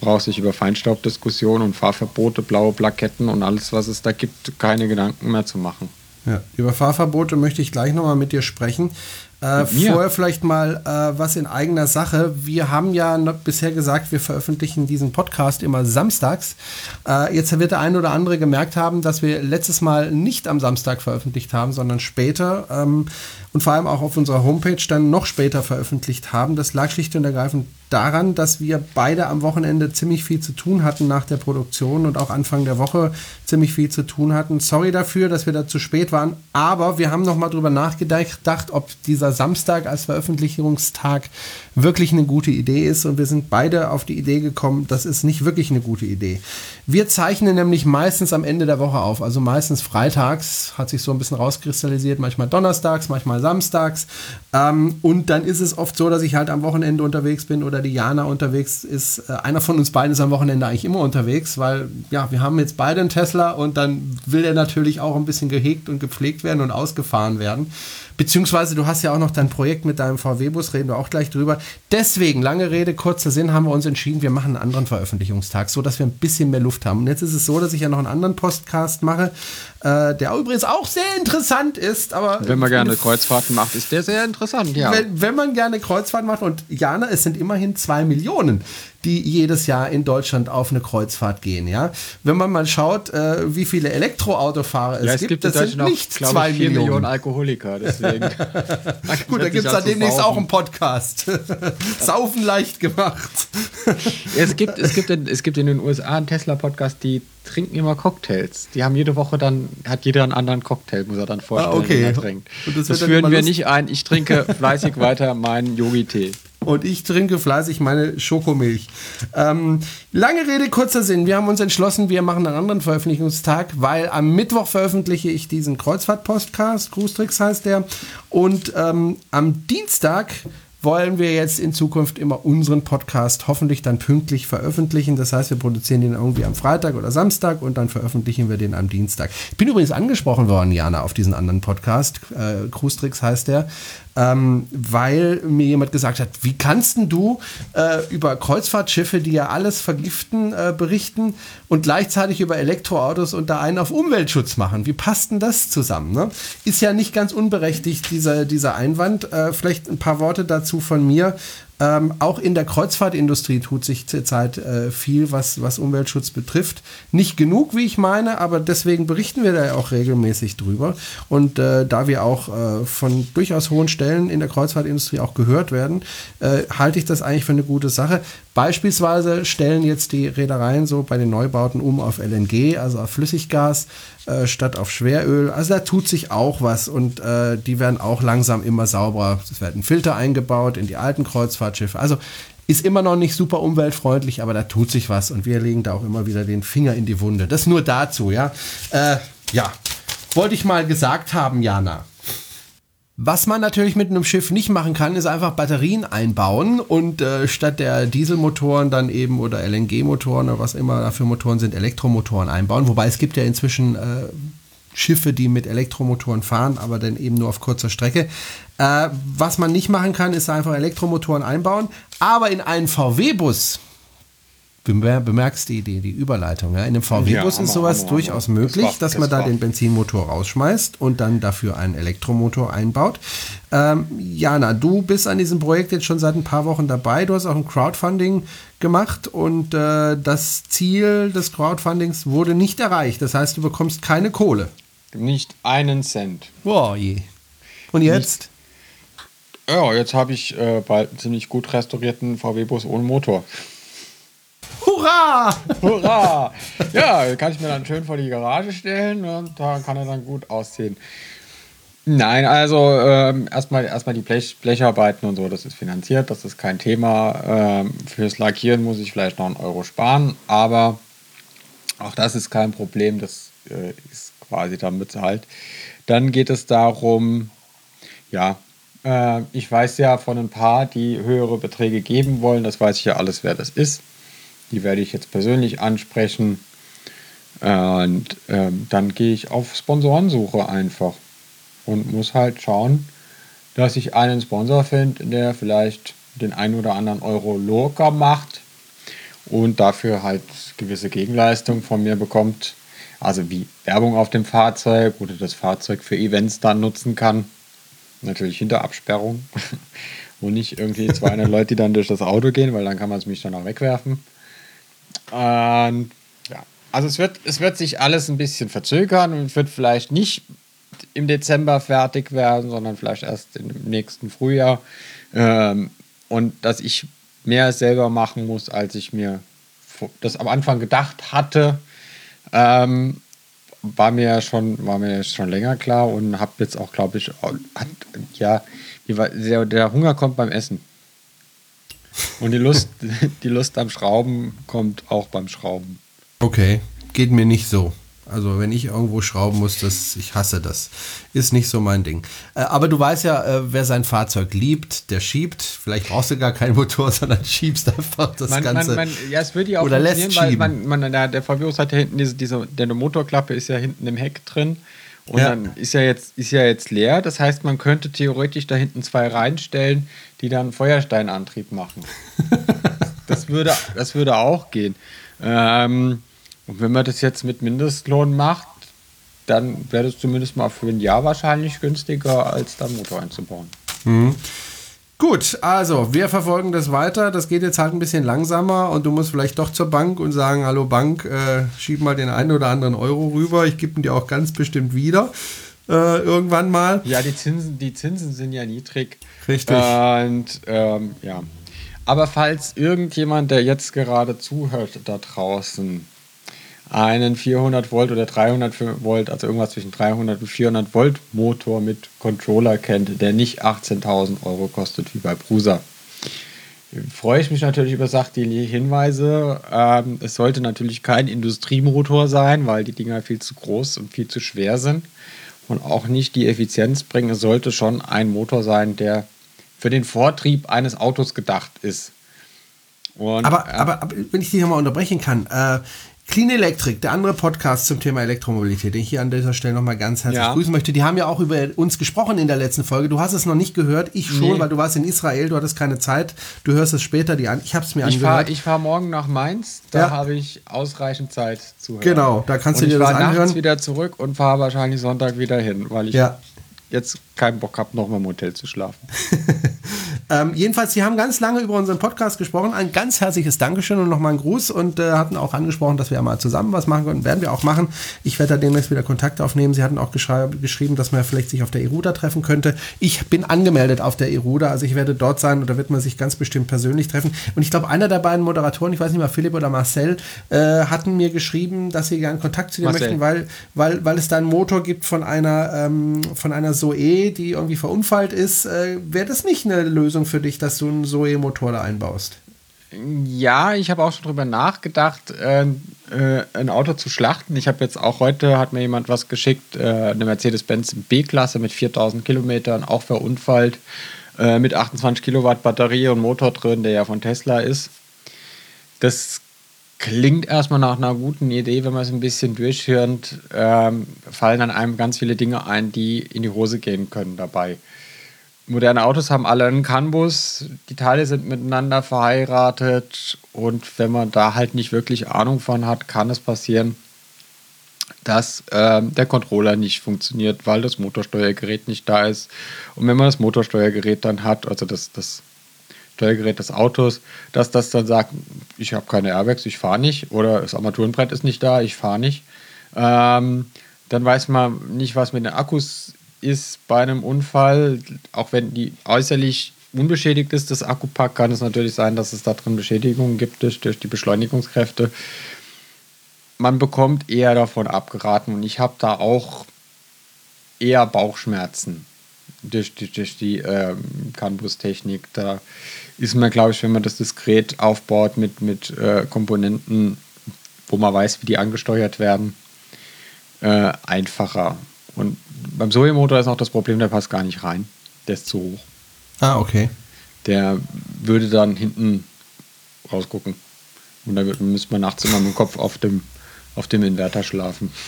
Speaker 3: braucht sich über Feinstaubdiskussionen und Fahrverbote, blaue Plaketten und alles, was es da gibt, keine Gedanken mehr zu machen.
Speaker 2: Ja, über Fahrverbote möchte ich gleich nochmal mit dir sprechen. Äh, vorher vielleicht mal äh, was in eigener Sache. Wir haben ja bisher gesagt, wir veröffentlichen diesen Podcast immer samstags. Äh, jetzt wird der eine oder andere gemerkt haben, dass wir letztes Mal nicht am Samstag veröffentlicht haben, sondern später. Ähm, und vor allem auch auf unserer Homepage dann noch später veröffentlicht haben. Das lag schlicht und ergreifend daran, dass wir beide am Wochenende ziemlich viel zu tun hatten nach der Produktion und auch Anfang der Woche ziemlich viel zu tun hatten. Sorry dafür, dass wir da zu spät waren, aber wir haben noch mal drüber nachgedacht, ob dieser Samstag als Veröffentlichungstag wirklich eine gute Idee ist und wir sind beide auf die Idee gekommen, das ist nicht wirklich eine gute Idee. Wir zeichnen nämlich meistens am Ende der Woche auf, also meistens freitags, hat sich so ein bisschen rauskristallisiert, manchmal donnerstags, manchmal samstags ähm, und dann ist es oft so, dass ich halt am Wochenende unterwegs bin oder die Jana unterwegs ist. Äh, einer von uns beiden ist am Wochenende eigentlich immer unterwegs, weil ja, wir haben jetzt beide einen Tesla und dann will er natürlich auch ein bisschen gehegt und gepflegt werden und ausgefahren werden. Beziehungsweise du hast ja auch noch dein Projekt mit deinem VW-Bus, reden wir auch gleich drüber. Deswegen, lange Rede, kurzer Sinn, haben wir uns entschieden, wir machen einen anderen Veröffentlichungstag, so dass wir ein bisschen mehr Luft haben. Und jetzt ist es so, dass ich ja noch einen anderen Podcast mache, äh, der übrigens auch sehr interessant ist. Aber
Speaker 3: wenn man gerne Kreuzfahrten macht, ist der sehr interessant, ja.
Speaker 2: Wenn, wenn man gerne Kreuzfahrten macht und Jana, es sind immerhin zwei Millionen die jedes Jahr in Deutschland auf eine Kreuzfahrt gehen. Ja? Wenn man mal schaut, äh, wie viele Elektroautofahrer es, ja, es gibt, gibt, das sind nicht glaube, zwei Millionen. Millionen
Speaker 3: Alkoholiker. Deswegen.
Speaker 2: Gut, da gibt es dann demnächst auch einen Podcast. Saufen leicht gemacht.
Speaker 3: es, gibt, es, gibt in, es gibt in den USA einen Tesla-Podcast, die trinken immer Cocktails. Die haben jede Woche dann, hat jeder einen anderen Cocktail, muss er dann vorstellen, ah, okay. er trinkt. das, das führen wir nicht ein. Ich trinke fleißig weiter meinen Yogi-Tee
Speaker 2: und ich trinke fleißig meine Schokomilch. Ähm, lange Rede, kurzer Sinn. Wir haben uns entschlossen, wir machen einen anderen Veröffentlichungstag, weil am Mittwoch veröffentliche ich diesen Kreuzfahrt-Podcast, Cruise heißt der, und ähm, am Dienstag wollen wir jetzt in Zukunft immer unseren Podcast hoffentlich dann pünktlich veröffentlichen. Das heißt, wir produzieren den irgendwie am Freitag oder Samstag und dann veröffentlichen wir den am Dienstag. Ich bin übrigens angesprochen worden, Jana, auf diesen anderen Podcast. Äh, heißt der. Ähm, weil mir jemand gesagt hat, wie kannst denn du äh, über Kreuzfahrtschiffe, die ja alles vergiften, äh, berichten und gleichzeitig über Elektroautos und da einen auf Umweltschutz machen? Wie passt denn das zusammen? Ne? Ist ja nicht ganz unberechtigt, dieser, dieser Einwand. Äh, vielleicht ein paar Worte dazu von mir. Ähm, auch in der Kreuzfahrtindustrie tut sich zurzeit äh, viel, was, was Umweltschutz betrifft. Nicht genug, wie ich meine, aber deswegen berichten wir da ja auch regelmäßig drüber. Und äh, da wir auch äh, von durchaus hohen Stellen in der Kreuzfahrtindustrie auch gehört werden, äh, halte ich das eigentlich für eine gute Sache. Beispielsweise stellen jetzt die Reedereien so bei den Neubauten um auf LNG, also auf Flüssiggas, äh, statt auf Schweröl. Also da tut sich auch was und äh, die werden auch langsam immer sauberer. Es werden Filter eingebaut in die alten Kreuzfahrtschiffe. Also ist immer noch nicht super umweltfreundlich, aber da tut sich was und wir legen da auch immer wieder den Finger in die Wunde. Das nur dazu, ja. Äh, ja, wollte ich mal gesagt haben, Jana. Was man natürlich mit einem Schiff nicht machen kann, ist einfach Batterien einbauen und äh, statt der Dieselmotoren dann eben oder LNG-Motoren oder was immer dafür Motoren sind, Elektromotoren einbauen. Wobei es gibt ja inzwischen äh, Schiffe, die mit Elektromotoren fahren, aber dann eben nur auf kurzer Strecke. Äh, was man nicht machen kann, ist einfach Elektromotoren einbauen. Aber in einen VW-Bus bemerkst die, die, die Überleitung. Ja? In einem VW-Bus ja, ist sowas hammer, durchaus hammer. möglich, das war, dass man da den Benzinmotor rausschmeißt und dann dafür einen Elektromotor einbaut. Ähm, Jana, du bist an diesem Projekt jetzt schon seit ein paar Wochen dabei. Du hast auch ein Crowdfunding gemacht und äh, das Ziel des Crowdfundings wurde nicht erreicht. Das heißt, du bekommst keine Kohle.
Speaker 3: Nicht einen Cent.
Speaker 2: Wow, je. Und jetzt?
Speaker 3: Nicht, ja, jetzt habe ich äh, bald einen ziemlich gut restaurierten VW-Bus ohne Motor.
Speaker 2: Hurra!
Speaker 3: Hurra! Ja, kann ich mir dann schön vor die Garage stellen und da kann er dann gut aussehen. Nein, also ähm, erstmal erstmal die Blech, Blecharbeiten und so, das ist finanziert, das ist kein Thema. Ähm, fürs Lackieren muss ich vielleicht noch einen Euro sparen, aber auch das ist kein Problem, das äh, ist quasi damit halt. Dann geht es darum, ja, äh, ich weiß ja von ein paar, die höhere Beträge geben wollen, das weiß ich ja alles, wer das ist. Die werde ich jetzt persönlich ansprechen. Und ähm, dann gehe ich auf Sponsorensuche einfach und muss halt schauen, dass ich einen Sponsor finde, der vielleicht den einen oder anderen Euro locker macht und dafür halt gewisse Gegenleistung von mir bekommt. Also wie Werbung auf dem Fahrzeug oder das Fahrzeug für Events dann nutzen kann. Natürlich hinter Absperrung. und nicht irgendwie 200 Leute, die dann durch das Auto gehen, weil dann kann man es mich dann auch wegwerfen. Und ja, also es wird, es wird sich alles ein bisschen verzögern und wird vielleicht nicht im Dezember fertig werden, sondern vielleicht erst im nächsten Frühjahr. Ähm, und dass ich mehr selber machen muss, als ich mir das am Anfang gedacht hatte, ähm, war mir schon war mir schon länger klar und habe jetzt auch glaube ich hat, ja der, der Hunger kommt beim Essen und die Lust, die Lust am Schrauben kommt auch beim Schrauben.
Speaker 2: Okay, geht mir nicht so. Also wenn ich irgendwo schrauben muss, das, ich hasse das. Ist nicht so mein Ding. Äh, aber du weißt ja, äh, wer sein Fahrzeug liebt, der schiebt. Vielleicht brauchst du gar keinen Motor, sondern schiebst einfach das man, Ganze.
Speaker 3: Man, man, ja, es würde ja auch
Speaker 2: oder lässt schieben.
Speaker 3: weil man, man, der VW hat ja hinten diese, diese, der Motorklappe ist ja hinten im Heck drin. Und ja. dann ist ja, jetzt, ist ja jetzt leer. Das heißt, man könnte theoretisch da hinten zwei reinstellen, die dann Feuersteinantrieb machen. das, würde, das würde auch gehen. Ähm, und wenn man das jetzt mit Mindestlohn macht, dann wäre das zumindest mal für ein Jahr wahrscheinlich günstiger, als da Motor einzubauen.
Speaker 2: Mhm. Gut, also wir verfolgen das weiter. Das geht jetzt halt ein bisschen langsamer und du musst vielleicht doch zur Bank und sagen, hallo Bank, äh, schieb mal den einen oder anderen Euro rüber. Ich gebe ihn dir auch ganz bestimmt wieder äh, irgendwann mal.
Speaker 3: Ja, die Zinsen, die Zinsen sind ja niedrig.
Speaker 2: Richtig.
Speaker 3: Und ähm, ja. Aber falls irgendjemand, der jetzt gerade zuhört da draußen, einen 400 Volt oder 300 Volt, also irgendwas zwischen 300 und 400 Volt Motor mit Controller kennt, der nicht 18.000 Euro kostet wie bei Prusa. Freue ich mich natürlich über sachdienliche Hinweise. Ähm, es sollte natürlich kein Industriemotor sein, weil die Dinger viel zu groß und viel zu schwer sind und auch nicht die Effizienz bringen. Es sollte schon ein Motor sein, der für den Vortrieb eines Autos gedacht ist.
Speaker 2: Und, aber, äh, aber, aber, wenn ich dich nochmal unterbrechen kann, äh, Clean Electric, der andere Podcast zum Thema Elektromobilität, den ich hier an dieser Stelle nochmal ganz herzlich ja. grüßen möchte. Die haben ja auch über uns gesprochen in der letzten Folge. Du hast es noch nicht gehört, ich schon, nee. weil du warst in Israel, du hattest keine Zeit. Du hörst es später, die an. ich habe es mir
Speaker 3: ich
Speaker 2: angehört.
Speaker 3: Fahr, ich fahre morgen nach Mainz, da ja. habe ich ausreichend Zeit zu hören.
Speaker 2: Genau, da kannst und du dir das anhören. Ich fahre nachts
Speaker 3: wieder zurück und fahre wahrscheinlich Sonntag wieder hin, weil ich ja. jetzt keinen Bock habe, nochmal im Hotel zu schlafen.
Speaker 2: Ähm, jedenfalls, Sie haben ganz lange über unseren Podcast gesprochen. Ein ganz herzliches Dankeschön und nochmal einen Gruß und äh, hatten auch angesprochen, dass wir mal zusammen was machen können. Werden wir auch machen. Ich werde da demnächst wieder Kontakt aufnehmen. Sie hatten auch geschrieben, dass man vielleicht sich auf der Eruda treffen könnte. Ich bin angemeldet auf der Eruda, also ich werde dort sein und da wird man sich ganz bestimmt persönlich treffen. Und ich glaube, einer der beiden Moderatoren, ich weiß nicht mal, Philipp oder Marcel, äh, hatten mir geschrieben, dass sie gerne Kontakt zu dir Marcel. möchten, weil, weil, weil es da einen Motor gibt von einer, ähm, von einer Zoe, die irgendwie verunfallt ist. Äh, Wäre das nicht eine Lösung? Lösung für dich, dass du einen Zoe-Motor da einbaust?
Speaker 3: Ja, ich habe auch schon drüber nachgedacht, äh, äh, ein Auto zu schlachten. Ich habe jetzt auch heute, hat mir jemand was geschickt, äh, eine Mercedes-Benz B-Klasse mit 4000 Kilometern, auch verunfallt, äh, mit 28 Kilowatt Batterie und Motor drin, der ja von Tesla ist. Das klingt erstmal nach einer guten Idee, wenn man es ein bisschen durchhört, ähm, fallen dann einem ganz viele Dinge ein, die in die Hose gehen können dabei moderne Autos haben alle einen CAN-Bus, die Teile sind miteinander verheiratet und wenn man da halt nicht wirklich Ahnung von hat, kann es passieren, dass äh, der Controller nicht funktioniert, weil das Motorsteuergerät nicht da ist. Und wenn man das Motorsteuergerät dann hat, also das, das Steuergerät des Autos, dass das dann sagt, ich habe keine Airbags, ich fahre nicht, oder das Armaturenbrett ist nicht da, ich fahre nicht. Ähm, dann weiß man nicht, was mit den Akkus ist bei einem Unfall, auch wenn die äußerlich unbeschädigt ist, das Akkupack, kann es natürlich sein, dass es da drin Beschädigungen gibt durch, durch die Beschleunigungskräfte. Man bekommt eher davon abgeraten und ich habe da auch eher Bauchschmerzen durch die, durch die ähm, CAN-Bus-Technik. Da ist man, glaube ich, wenn man das diskret aufbaut mit, mit äh, Komponenten, wo man weiß, wie die angesteuert werden, äh, einfacher. Und beim Zoe-Motor ist auch das Problem, der passt gar nicht rein. Der ist zu hoch.
Speaker 2: Ah, okay.
Speaker 3: Der würde dann hinten rausgucken. Und da müsste man nachts immer mit dem Kopf auf dem, auf dem Inverter schlafen.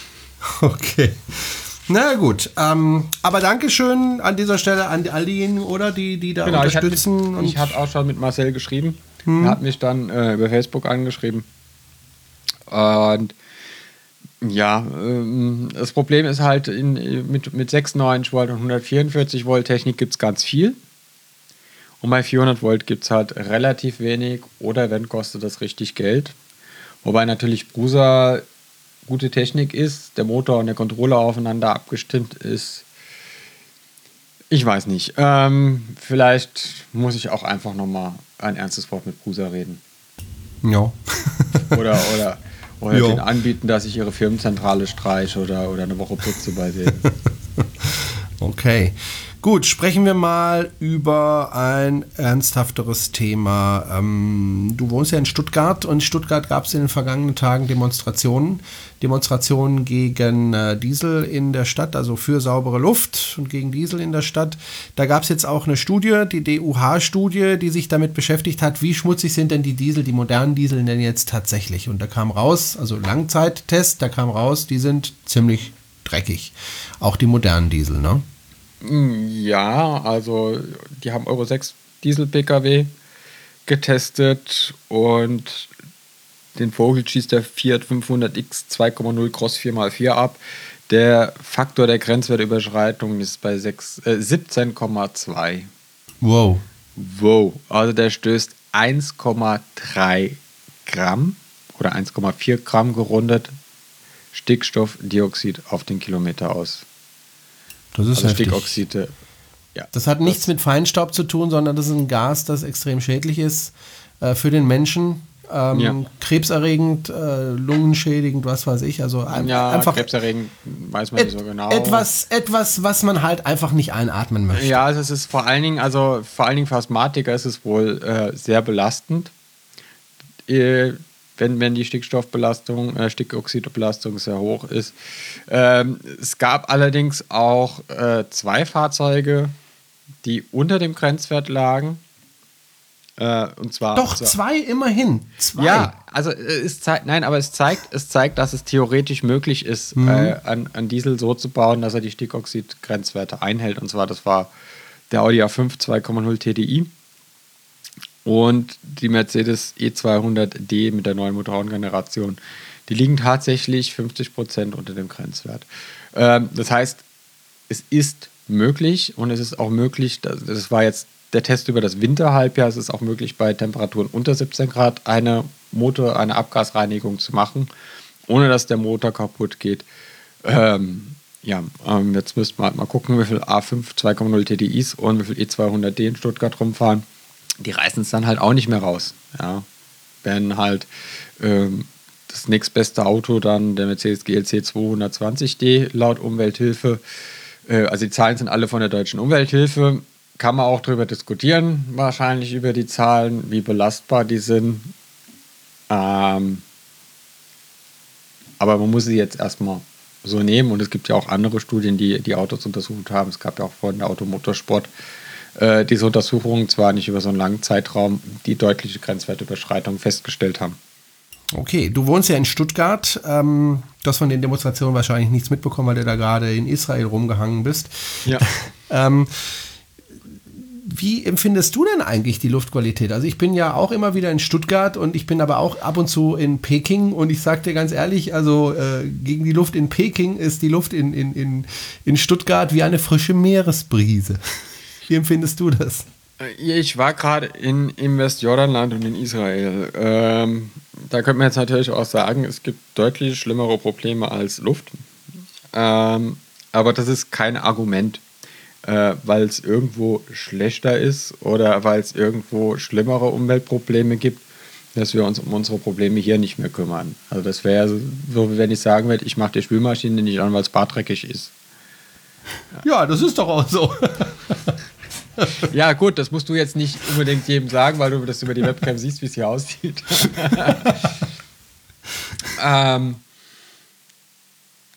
Speaker 2: Okay. Na gut, ähm, aber Dankeschön an dieser Stelle an all diejenigen, oder die, die da genau, unterstützen.
Speaker 3: Ich hatte auch schon mit Marcel geschrieben. Hm. Er hat mich dann äh, über Facebook angeschrieben. Und ja, ähm, das Problem ist halt, in, mit, mit 96 Volt und 144 Volt Technik gibt es ganz viel. Und bei 400 Volt gibt es halt relativ wenig oder wenn kostet das richtig Geld. Wobei natürlich Brusa gute Technik ist, der Motor und der Controller aufeinander abgestimmt ist. Ich weiß nicht. Ähm, vielleicht muss ich auch einfach nochmal ein ernstes Wort mit Brusa reden.
Speaker 2: Ja.
Speaker 3: oder, oder oder jo. denen anbieten, dass ich ihre Firmenzentrale streiche oder, oder eine Woche putze bei denen.
Speaker 2: okay. Gut, sprechen wir mal über ein ernsthafteres Thema. Ähm, du wohnst ja in Stuttgart und in Stuttgart gab es in den vergangenen Tagen Demonstrationen. Demonstrationen gegen äh, Diesel in der Stadt, also für saubere Luft und gegen Diesel in der Stadt. Da gab es jetzt auch eine Studie, die DUH-Studie, die sich damit beschäftigt hat, wie schmutzig sind denn die Diesel, die modernen Diesel denn jetzt tatsächlich. Und da kam raus, also Langzeittest, da kam raus, die sind ziemlich dreckig. Auch die modernen Diesel, ne?
Speaker 3: Ja, also die haben Euro 6 Diesel-Pkw getestet und den Vogel schießt der Fiat 500X 2,0 Cross 4x4 ab. Der Faktor der Grenzwertüberschreitung ist bei äh, 17,2.
Speaker 2: Wow.
Speaker 3: Wow. Also der stößt 1,3 Gramm oder 1,4 Gramm gerundet Stickstoffdioxid auf den Kilometer aus.
Speaker 2: Das ist
Speaker 3: also Stickoxide.
Speaker 2: Ja, das hat nichts mit Feinstaub zu tun, sondern das ist ein Gas, das extrem schädlich ist äh, für den Menschen. Ähm, ja. Krebserregend, äh, lungenschädigend, was weiß ich. Also ein,
Speaker 3: ja,
Speaker 2: einfach
Speaker 3: krebserregend weiß man nicht so genau.
Speaker 2: Etwas, etwas, was man halt einfach nicht einatmen möchte.
Speaker 3: Ja, also es ist vor allen Dingen, also vor allen Dingen für Asthmatiker ist es wohl äh, sehr belastend. Wenn, wenn die Stickstoffbelastung, äh, Stickoxidbelastung sehr hoch ist. Ähm, es gab allerdings auch äh, zwei Fahrzeuge, die unter dem Grenzwert lagen. Äh, und zwar.
Speaker 2: Doch,
Speaker 3: so,
Speaker 2: zwei immerhin. Zwei.
Speaker 3: Ja, also äh, es zeigt, nein, aber es zeigt, es zeigt, dass es theoretisch möglich ist,
Speaker 2: Mhm.
Speaker 3: äh, an, an Diesel so zu bauen, dass er die Stickoxid-Grenzwerte einhält. Und zwar, das war der Audi A5 2,0 TDI und die Mercedes E E200D mit der neuen Motorengeneration. Die liegen tatsächlich 50% unter dem Grenzwert. Ähm, das heißt, es ist möglich und es ist auch möglich, das, war jetzt der Test über das Winterhalbjahr, es ist auch möglich, bei Temperaturen unter 17 Grad eine Motor, eine Abgasreinigung zu machen, ohne dass der Motor kaputt geht. Ähm, ja, ähm, jetzt müssten wir halt mal gucken, wie viel A5 2,0 TDIs und wie viel E200D in Stuttgart rumfahren. Die reißen es dann halt auch nicht mehr raus. Ja. Wenn halt ähm, das nächstbeste Auto dann der Mercedes GLC 220D laut Umwelthilfe, äh, also die Zahlen sind alle von der deutschen Umwelthilfe, kann man auch darüber diskutieren, wahrscheinlich über die Zahlen, wie belastbar die sind. Ähm, aber man muss sie jetzt erstmal so nehmen und es gibt ja auch andere Studien, die die Autos untersucht haben. Es gab ja auch vorhin der Automotorsport äh, diese Untersuchungen, zwar nicht über so einen langen Zeitraum, die deutliche Grenzwertüberschreitung festgestellt haben.
Speaker 2: Okay, du wohnst ja in Stuttgart. Ähm, du hast von den Demonstrationen wahrscheinlich nichts mitbekommen, weil du da gerade in Israel rumgehangen bist.
Speaker 3: Ja.
Speaker 2: ähm, wie empfindest du denn eigentlich die Luftqualität? Also ich bin ja auch immer wieder in Stuttgart und ich bin aber auch ab und zu in Peking und ich sag dir ganz ehrlich, also äh, gegen die Luft in Peking ist die Luft in, in, in, in Stuttgart wie eine frische Meeresbrise. Wie empfindest du das?
Speaker 3: Ich war gerade in, im Westjordanland und in Israel. Ähm, da könnte man jetzt natürlich auch sagen, es gibt deutlich schlimmere Probleme als Luft. Ähm, aber das ist kein Argument, äh, weil es irgendwo schlechter ist oder weil es irgendwo schlimmere Umweltprobleme gibt, dass wir uns um unsere Probleme hier nicht mehr kümmern. Also das wäre so, so, wie wenn ich sagen würde, ich mache die Spülmaschine nicht an, weil es badreckig ist.
Speaker 2: Ja, das ist doch auch so.
Speaker 3: Ja, gut, das musst du jetzt nicht unbedingt jedem sagen, weil du das über die Webcam siehst, wie es hier aussieht. ähm,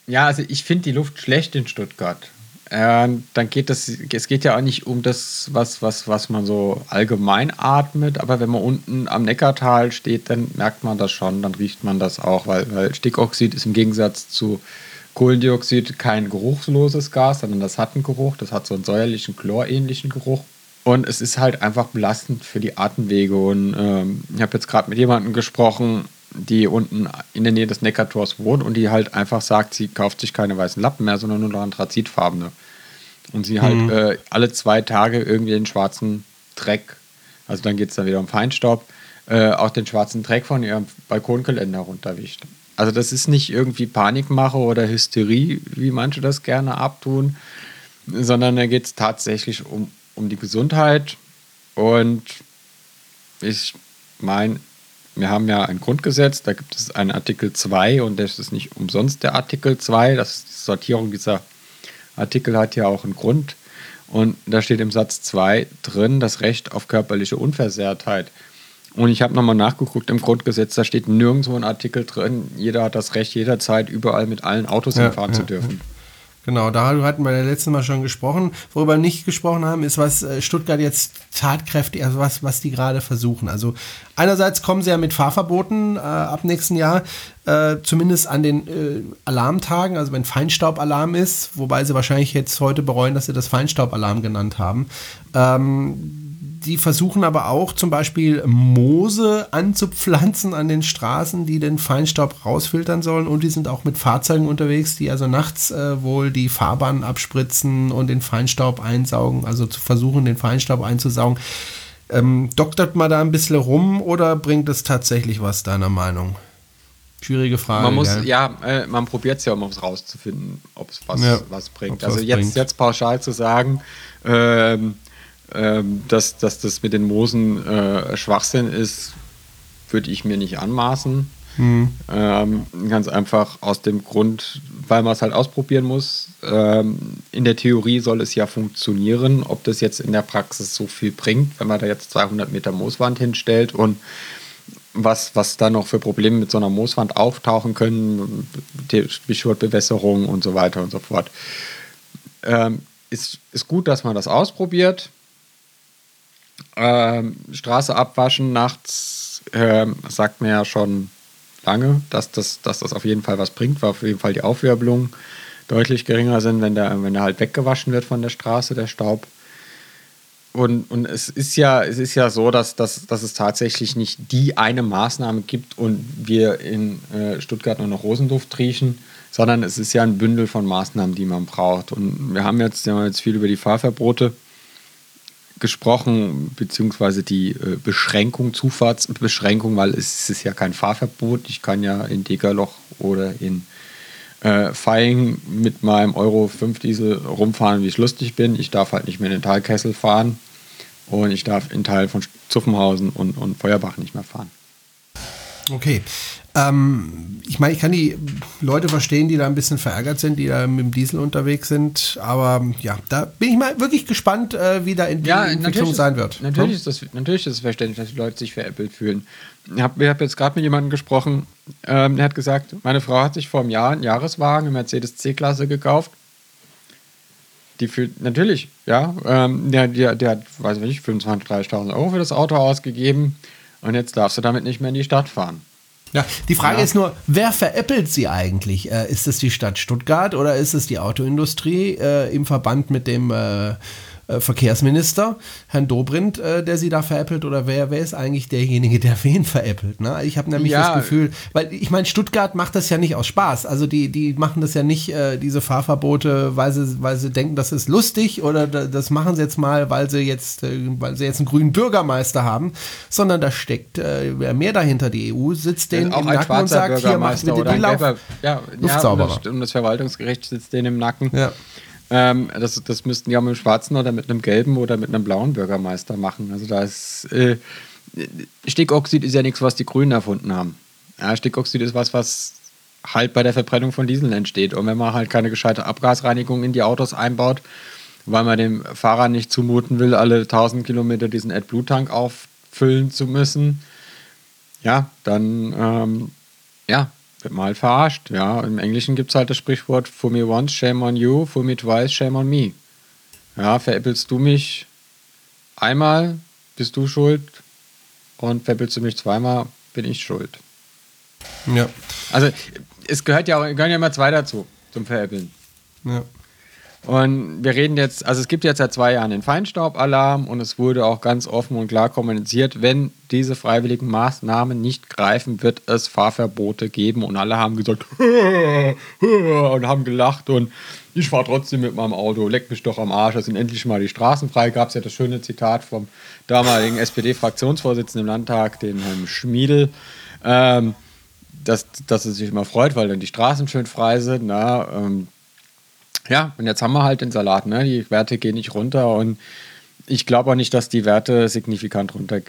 Speaker 3: ja, also ich finde die Luft schlecht in Stuttgart. Ähm, dann geht das, es geht ja auch nicht um das, was, was, was man so allgemein atmet, aber wenn man unten am Neckartal steht, dann merkt man das schon, dann riecht man das auch, weil, weil Stickoxid ist im Gegensatz zu Kohlendioxid kein geruchsloses Gas, sondern das hat einen Geruch, das hat so einen säuerlichen, chlorähnlichen Geruch. Und es ist halt einfach belastend für die Atemwege. Und ähm, ich habe jetzt gerade mit jemandem gesprochen, die unten in der Nähe des Neckartors wohnt und die halt einfach sagt, sie kauft sich keine weißen Lappen mehr, sondern nur noch anthrazitfarbene. Und sie halt äh, alle zwei Tage irgendwie den schwarzen Dreck, also dann geht es dann wieder um Feinstaub, äh, auch den schwarzen Dreck von ihrem Balkongeländer runterwischt. Also das ist nicht irgendwie Panikmache oder Hysterie, wie manche das gerne abtun, sondern da geht es tatsächlich um, um die Gesundheit. Und ich meine, wir haben ja ein Grundgesetz, da gibt es einen Artikel 2 und das ist nicht umsonst der Artikel 2. Das ist die Sortierung dieser Artikel hat ja auch einen Grund. Und da steht im Satz 2 drin das Recht auf körperliche Unversehrtheit. Und ich habe nochmal nachgeguckt im Grundgesetz, da steht nirgendwo ein Artikel drin, jeder hat das Recht, jederzeit überall mit allen Autos
Speaker 2: Ja,
Speaker 3: hinfahren
Speaker 2: ja,
Speaker 3: zu dürfen.
Speaker 2: Genau, da hatten wir das letzte Mal schon gesprochen. Worüber wir nicht gesprochen haben, ist, was äh, Stuttgart jetzt tatkräftig, also was, was die gerade versuchen. Also einerseits kommen sie ja mit Fahrverboten äh, ab nächsten Jahr, äh, zumindest an den äh, Alarmtagen, also wenn Feinstaubalarm ist, wobei sie wahrscheinlich jetzt heute bereuen, dass sie das Feinstaubalarm genannt haben. Ähm, die versuchen aber auch zum Beispiel Moose anzupflanzen an den Straßen, die den Feinstaub rausfiltern sollen. Und die sind auch mit Fahrzeugen unterwegs, die also nachts äh, wohl die Fahrbahn abspritzen und den Feinstaub einsaugen, also zu versuchen, den Feinstaub einzusaugen. Ähm, doktert man da ein bisschen rum oder bringt es tatsächlich was, deiner Meinung? Schwierige Frage.
Speaker 3: Man muss,
Speaker 2: gell?
Speaker 3: ja, äh, man probiert es ja, um es rauszufinden, ob es was,
Speaker 2: Ja,
Speaker 3: was bringt. Also
Speaker 2: was
Speaker 3: jetzt,
Speaker 2: bringt.
Speaker 3: jetzt pauschal zu sagen, ähm, ähm, dass, dass das mit den Moosen äh, Schwachsinn ist, würde ich mir nicht anmaßen.
Speaker 2: Hm.
Speaker 3: Ähm, ganz einfach aus dem Grund, weil man es halt ausprobieren muss. Ähm, in der Theorie soll es ja funktionieren. Ob das jetzt in der Praxis so viel bringt, wenn man da jetzt 200 Meter Mooswand hinstellt und was, was da noch für Probleme mit so einer Mooswand auftauchen können, Stichwort und so weiter und so fort. Ähm, ist, ist gut, dass man das ausprobiert. Ähm, Straße abwaschen nachts ähm, sagt mir ja schon lange, dass das, dass das auf jeden Fall was bringt, weil auf jeden Fall die Aufwirbelungen deutlich geringer sind, wenn der, wenn der halt weggewaschen wird von der Straße, der Staub. Und, und es ist ja, es ist ja so, dass, dass, dass es tatsächlich nicht die eine Maßnahme gibt und wir in äh, Stuttgart nur noch Rosenduft riechen, sondern es ist ja ein Bündel von Maßnahmen, die man braucht. Und wir haben jetzt, wir haben jetzt viel über die Fahrverbote gesprochen, beziehungsweise die äh, Beschränkung, Zufahrtsbeschränkung, weil es ist ja kein Fahrverbot. Ich kann ja in Degerloch oder in äh, Feing mit meinem Euro 5 Diesel rumfahren, wie ich lustig bin. Ich darf halt nicht mehr in den Talkessel fahren und ich darf in Teil von Zuffenhausen und, und Feuerbach nicht mehr fahren.
Speaker 2: Okay. Ähm, ich meine, ich kann die Leute verstehen, die da ein bisschen verärgert sind, die da mit dem Diesel unterwegs sind. Aber ja, da bin ich mal wirklich gespannt, äh, wie da in die
Speaker 3: ja,
Speaker 2: Entwicklung sein wird.
Speaker 3: Natürlich, ja? ist das, natürlich ist es verständlich, dass die Leute sich veräppelt fühlen. Ich habe hab jetzt gerade mit jemandem gesprochen, ähm, der hat gesagt, meine Frau hat sich vor einem Jahr einen Jahreswagen, eine Mercedes C-Klasse gekauft. Die fühlt, natürlich, ja, ähm, der, der, der hat, weiß ich nicht, 25.000, 30.000 Euro für das Auto ausgegeben und jetzt darfst du damit nicht mehr in die Stadt fahren.
Speaker 2: Ja, die Frage ja. ist nur, wer veräppelt sie eigentlich? Äh, ist es die Stadt Stuttgart oder ist es die Autoindustrie äh, im Verband mit dem äh, äh, Verkehrsminister, Herrn Dobrindt, äh, der sie da veräppelt oder wer, wer ist eigentlich derjenige, der wen veräppelt? Ne? Ich habe nämlich ja. das Gefühl, weil ich meine, Stuttgart macht das ja nicht aus Spaß. Also die, die machen das ja nicht, äh, diese Fahrverbote, weil sie, weil sie denken, das ist lustig oder das machen sie jetzt mal, weil sie jetzt, äh, weil sie jetzt einen grünen Bürgermeister haben, sondern da steckt äh, mehr dahinter. Die EU sitzt denen
Speaker 3: im Nacken und sagt, hier macht bitte die Lauf ja. Ja, und, das, und das Verwaltungsgericht sitzt denen im Nacken. Ja. Ähm, das, das müssten die auch mit einem schwarzen oder mit einem gelben oder mit einem blauen Bürgermeister machen. Also da ist äh, Stickoxid ist ja nichts, was die Grünen erfunden haben. Ja, Stickoxid ist was, was halt bei der Verbrennung von Diesel entsteht. Und wenn man halt keine gescheite Abgasreinigung in die Autos einbaut, weil man dem Fahrer nicht zumuten will, alle 1000 Kilometer diesen AdBlue-Tank auffüllen zu müssen, ja, dann ähm, ja, mal verarscht. Ja, im Englischen gibt es halt das Sprichwort: For me once, shame on you, for me twice, shame on me. Ja, veräppelst du mich einmal, bist du schuld. Und veräppelst du mich zweimal, bin ich schuld.
Speaker 2: Ja.
Speaker 3: Also, es gehört ja auch, gehören ja immer zwei dazu, zum Veräppeln.
Speaker 2: Ja.
Speaker 3: Und wir reden jetzt, also es gibt jetzt seit zwei Jahren den Feinstaubalarm und es wurde auch ganz offen und klar kommuniziert, wenn diese freiwilligen Maßnahmen nicht greifen, wird es Fahrverbote geben. Und alle haben gesagt und haben gelacht und ich fahre trotzdem mit meinem Auto, leck mich doch am Arsch, da sind endlich mal die Straßen frei. Gab es ja das schöne Zitat vom damaligen SPD-Fraktionsvorsitzenden im Landtag, den Herrn Schmiedel. Ähm, dass, dass er sich immer freut, weil dann die Straßen schön frei sind. Na, ähm, ja, und jetzt haben wir halt den Salat, ne? Die Werte gehen nicht runter und ich glaube auch nicht, dass die Werte signifikant runter,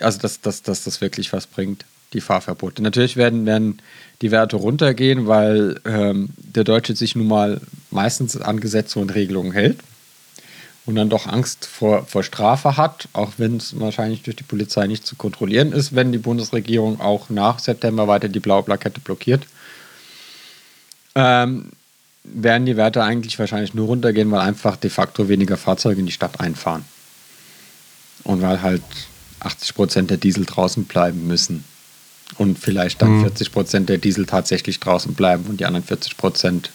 Speaker 3: also dass, dass, dass das wirklich was bringt, die Fahrverbote. Natürlich werden, werden die Werte runtergehen, weil ähm, der Deutsche sich nun mal meistens an Gesetze und Regelungen hält und dann doch Angst vor, vor Strafe hat, auch wenn es wahrscheinlich durch die Polizei nicht zu kontrollieren ist, wenn die Bundesregierung auch nach September weiter die blaue Plakette blockiert. Ähm, werden die Werte eigentlich wahrscheinlich nur runtergehen, weil einfach de facto weniger Fahrzeuge in die Stadt einfahren. Und weil halt 80 Prozent der Diesel draußen bleiben müssen. Und vielleicht dann mhm. 40 Prozent der Diesel tatsächlich draußen bleiben und die anderen 40 Prozent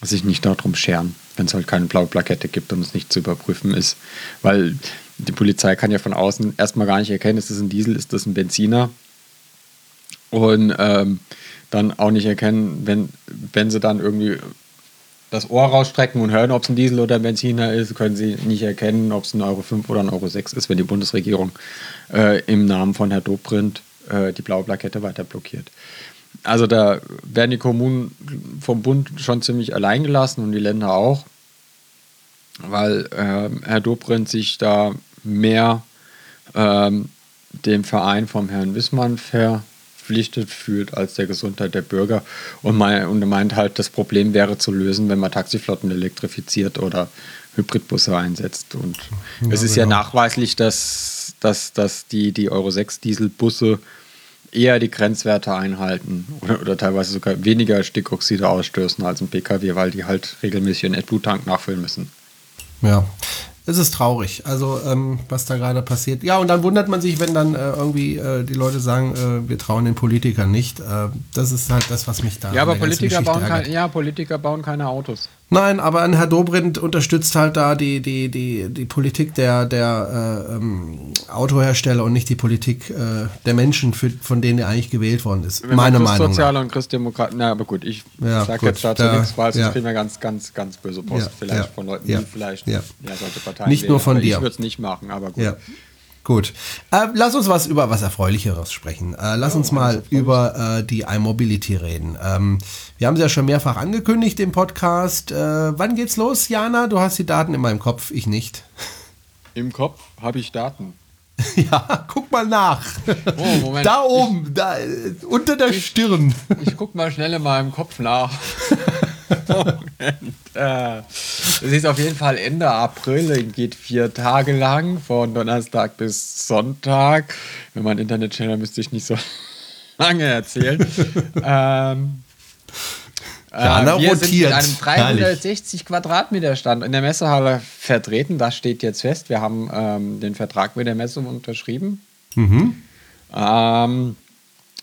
Speaker 3: sich nicht darum scheren, wenn es halt keine blaue Plakette gibt und es nicht zu überprüfen ist. Weil die Polizei kann ja von außen erstmal gar nicht erkennen, ist das ein Diesel, ist das ein Benziner. Und ähm, dann auch nicht erkennen, wenn, wenn sie dann irgendwie das Ohr rausstrecken und hören, ob es ein Diesel oder ein Benziner ist, können sie nicht erkennen, ob es ein Euro 5 oder ein Euro 6 ist, wenn die Bundesregierung äh, im Namen von Herr Dobrindt äh, die blaue Plakette weiter blockiert. Also da werden die Kommunen vom Bund schon ziemlich allein gelassen und die Länder auch, weil äh, Herr Dobrindt sich da mehr ähm, dem Verein vom Herrn Wissmann ver verpflichtet fühlt als der Gesundheit der Bürger. Und, mein, und meint halt, das Problem wäre zu lösen, wenn man Taxiflotten elektrifiziert oder Hybridbusse einsetzt. Und ja, es ist genau. ja nachweislich, dass, dass, dass die, die Euro 6 Dieselbusse eher die Grenzwerte einhalten oder, oder teilweise sogar weniger Stickoxide ausstößen als ein Pkw, weil die halt regelmäßig ihren AdBlue-Tank nachfüllen müssen.
Speaker 2: Ja, es ist traurig, also ähm, was da gerade passiert. Ja, und dann wundert man sich, wenn dann äh, irgendwie äh, die Leute sagen, äh, wir trauen den Politikern nicht. Äh, das ist halt das, was mich da.
Speaker 3: Ja, aber Politiker bauen, kein, ja, Politiker bauen keine Autos.
Speaker 2: Nein, aber ein Herr Dobrindt unterstützt halt da die, die, die, die Politik der, der äh, ähm, Autohersteller und nicht die Politik äh, der Menschen, für, von denen er eigentlich gewählt worden ist.
Speaker 3: Wenn
Speaker 2: Meine
Speaker 3: Meinung.
Speaker 2: Soziale
Speaker 3: und Christdemokraten, na, aber gut, ich ja, sage jetzt dazu da, nichts, weil sonst ja. kriegen wir ganz, ganz, ganz böse Post
Speaker 2: ja,
Speaker 3: vielleicht
Speaker 2: ja,
Speaker 3: von Leuten, die vielleicht
Speaker 2: ja.
Speaker 3: solche Parteien
Speaker 2: Nicht nur von dir.
Speaker 3: Ich würde es nicht machen, aber gut.
Speaker 2: Ja. Gut. Äh, lass uns was über was Erfreulicheres sprechen. Äh, lass oh, uns mal über äh, die iMobility reden. Ähm, wir haben sie ja schon mehrfach angekündigt im Podcast. Äh, wann geht's los, Jana? Du hast die Daten in meinem Kopf, ich nicht.
Speaker 3: Im Kopf habe ich Daten.
Speaker 2: ja, guck mal nach.
Speaker 3: Oh, Moment.
Speaker 2: Da oben, ich, da, unter der
Speaker 3: ich,
Speaker 2: Stirn.
Speaker 3: Ich guck mal schnell in meinem Kopf nach. Moment. Äh, es ist auf jeden Fall Ende April, geht vier Tage lang, von Donnerstag bis Sonntag. Wenn man Internet channel müsste ich nicht so lange erzählen. ähm,
Speaker 2: ja,
Speaker 3: äh, wir rotiert. sind mit einem 360 Herrlich. Quadratmeter Stand in der Messehalle vertreten. Das steht jetzt fest. Wir haben ähm, den Vertrag mit der Messe unterschrieben.
Speaker 2: Mhm.
Speaker 3: Ähm,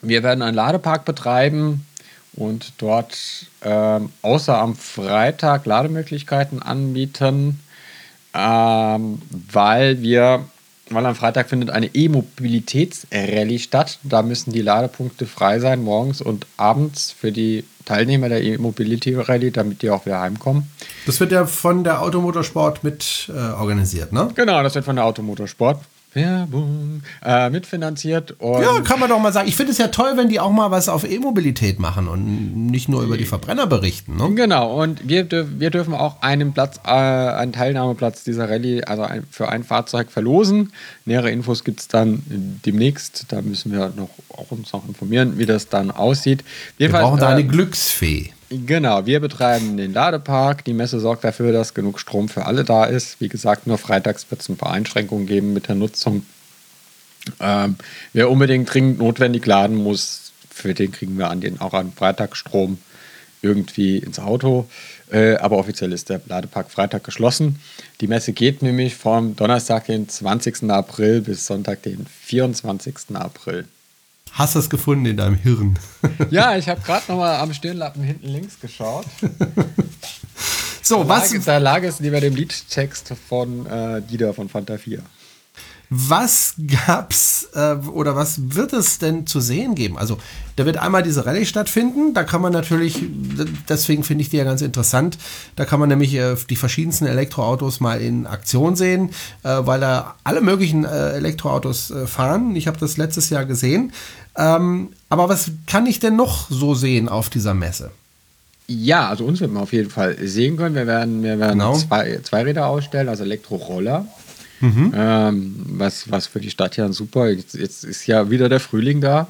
Speaker 3: wir werden einen Ladepark betreiben und dort ähm, außer am Freitag Lademöglichkeiten anbieten, ähm, weil wir, weil am Freitag findet eine E-Mobilitätsrallye statt. Da müssen die Ladepunkte frei sein, morgens und abends für die Teilnehmer der E-Mobility Rallye, damit die auch wieder heimkommen.
Speaker 2: Das wird ja von der Automotorsport mit äh, organisiert, ne?
Speaker 3: Genau, das wird von der Automotorsport Werbung äh, mitfinanziert.
Speaker 2: ja, kann man doch mal sagen. Ich finde es ja toll, wenn die auch mal was auf E-Mobilität machen und nicht nur über die Verbrenner berichten. Ne?
Speaker 3: Genau, und wir, wir dürfen auch einen Platz, äh, einen Teilnahmeplatz dieser Rallye, also ein, für ein Fahrzeug verlosen. Nähere Infos gibt es dann demnächst. Da müssen wir noch, auch uns noch informieren, wie das dann aussieht.
Speaker 2: Jedenfalls, wir brauchen da eine äh, Glücksfee.
Speaker 3: Genau, wir betreiben den Ladepark. Die Messe sorgt dafür, dass genug Strom für alle da ist. Wie gesagt, nur freitags wird es ein paar Einschränkungen geben mit der Nutzung. Ähm, wer unbedingt dringend notwendig laden muss, für den kriegen wir an den auch an Freitagsstrom irgendwie ins Auto. Äh, aber offiziell ist der Ladepark Freitag geschlossen. Die Messe geht nämlich vom Donnerstag, den 20. April bis Sonntag, den 24. April.
Speaker 2: Hast du es gefunden in deinem Hirn?
Speaker 3: ja, ich habe gerade nochmal am Stirnlappen hinten links geschaut.
Speaker 2: so,
Speaker 3: da
Speaker 2: was?
Speaker 3: Lag, da lag es lieber dem Liedtext von äh, Dieter von Fanta 4.
Speaker 2: Was gab's äh, oder was wird es denn zu sehen geben? Also, da wird einmal diese Rallye stattfinden. Da kann man natürlich, deswegen finde ich die ja ganz interessant. Da kann man nämlich äh, die verschiedensten Elektroautos mal in Aktion sehen, äh, weil da alle möglichen äh, Elektroautos äh, fahren. Ich habe das letztes Jahr gesehen. Ähm, aber was kann ich denn noch so sehen auf dieser Messe?
Speaker 3: Ja, also uns wird man auf jeden Fall sehen können. Wir werden, wir werden genau. zwei, zwei Räder ausstellen, also Elektroroller. Mhm. Ähm, was, was für die Stadt ja super. Jetzt, jetzt, ist ja wieder der Frühling da.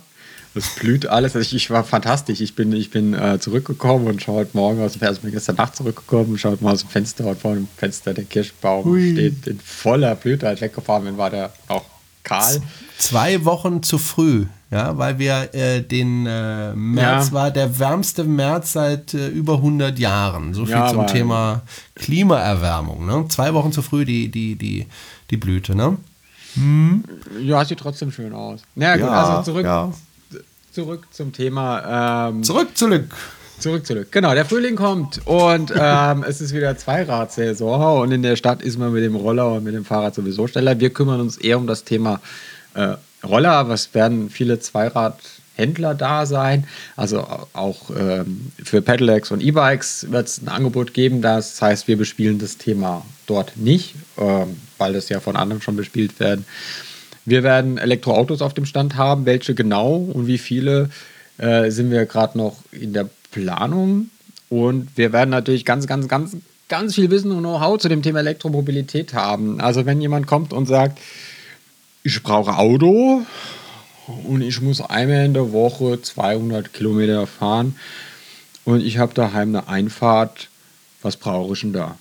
Speaker 3: Es blüht alles. Also ich, ich, war fantastisch. Ich bin, ich bin äh, zurückgekommen und schaue heute Morgen aus dem Fenster. Ich bin gestern Nacht zurückgekommen und schaue mal aus dem Fenster. Und vor dem Fenster der Kirschbaum Hui. steht in voller Blüte. Als weggefahren bin, war der auch kahl.
Speaker 2: Zwei Wochen zu früh, ja, weil wir äh, den äh, März ja. war der wärmste März seit äh, über 100 Jahren. So viel ja, zum Thema Klimaerwärmung. Ne? Zwei Wochen zu früh die, die, die die Blüte, ne?
Speaker 3: Hm. Ja, sieht trotzdem schön aus. Na ja, gut, also zurück, ja. zurück zum Thema.
Speaker 2: Ähm, zurück, zurück.
Speaker 3: Zurück, zurück. Genau, der Frühling kommt und ähm, es ist wieder Zweiradsaison und in der Stadt ist man mit dem Roller und mit dem Fahrrad sowieso schneller. Wir kümmern uns eher um das Thema äh, Roller. Was werden viele Zweirad Händler da sein. Also auch ähm, für Pedelecs und E-Bikes wird es ein Angebot geben. Das heißt, wir bespielen das Thema dort nicht, ähm, weil das ja von anderen schon bespielt werden. Wir werden Elektroautos auf dem Stand haben. Welche genau und wie viele äh, sind wir gerade noch in der Planung. Und wir werden natürlich ganz, ganz, ganz, ganz viel Wissen und Know-how zu dem Thema Elektromobilität haben. Also wenn jemand kommt und sagt, ich brauche Auto, und ich muss einmal in der Woche 200 Kilometer fahren und ich habe daheim eine Einfahrt. Was brauche ich denn da?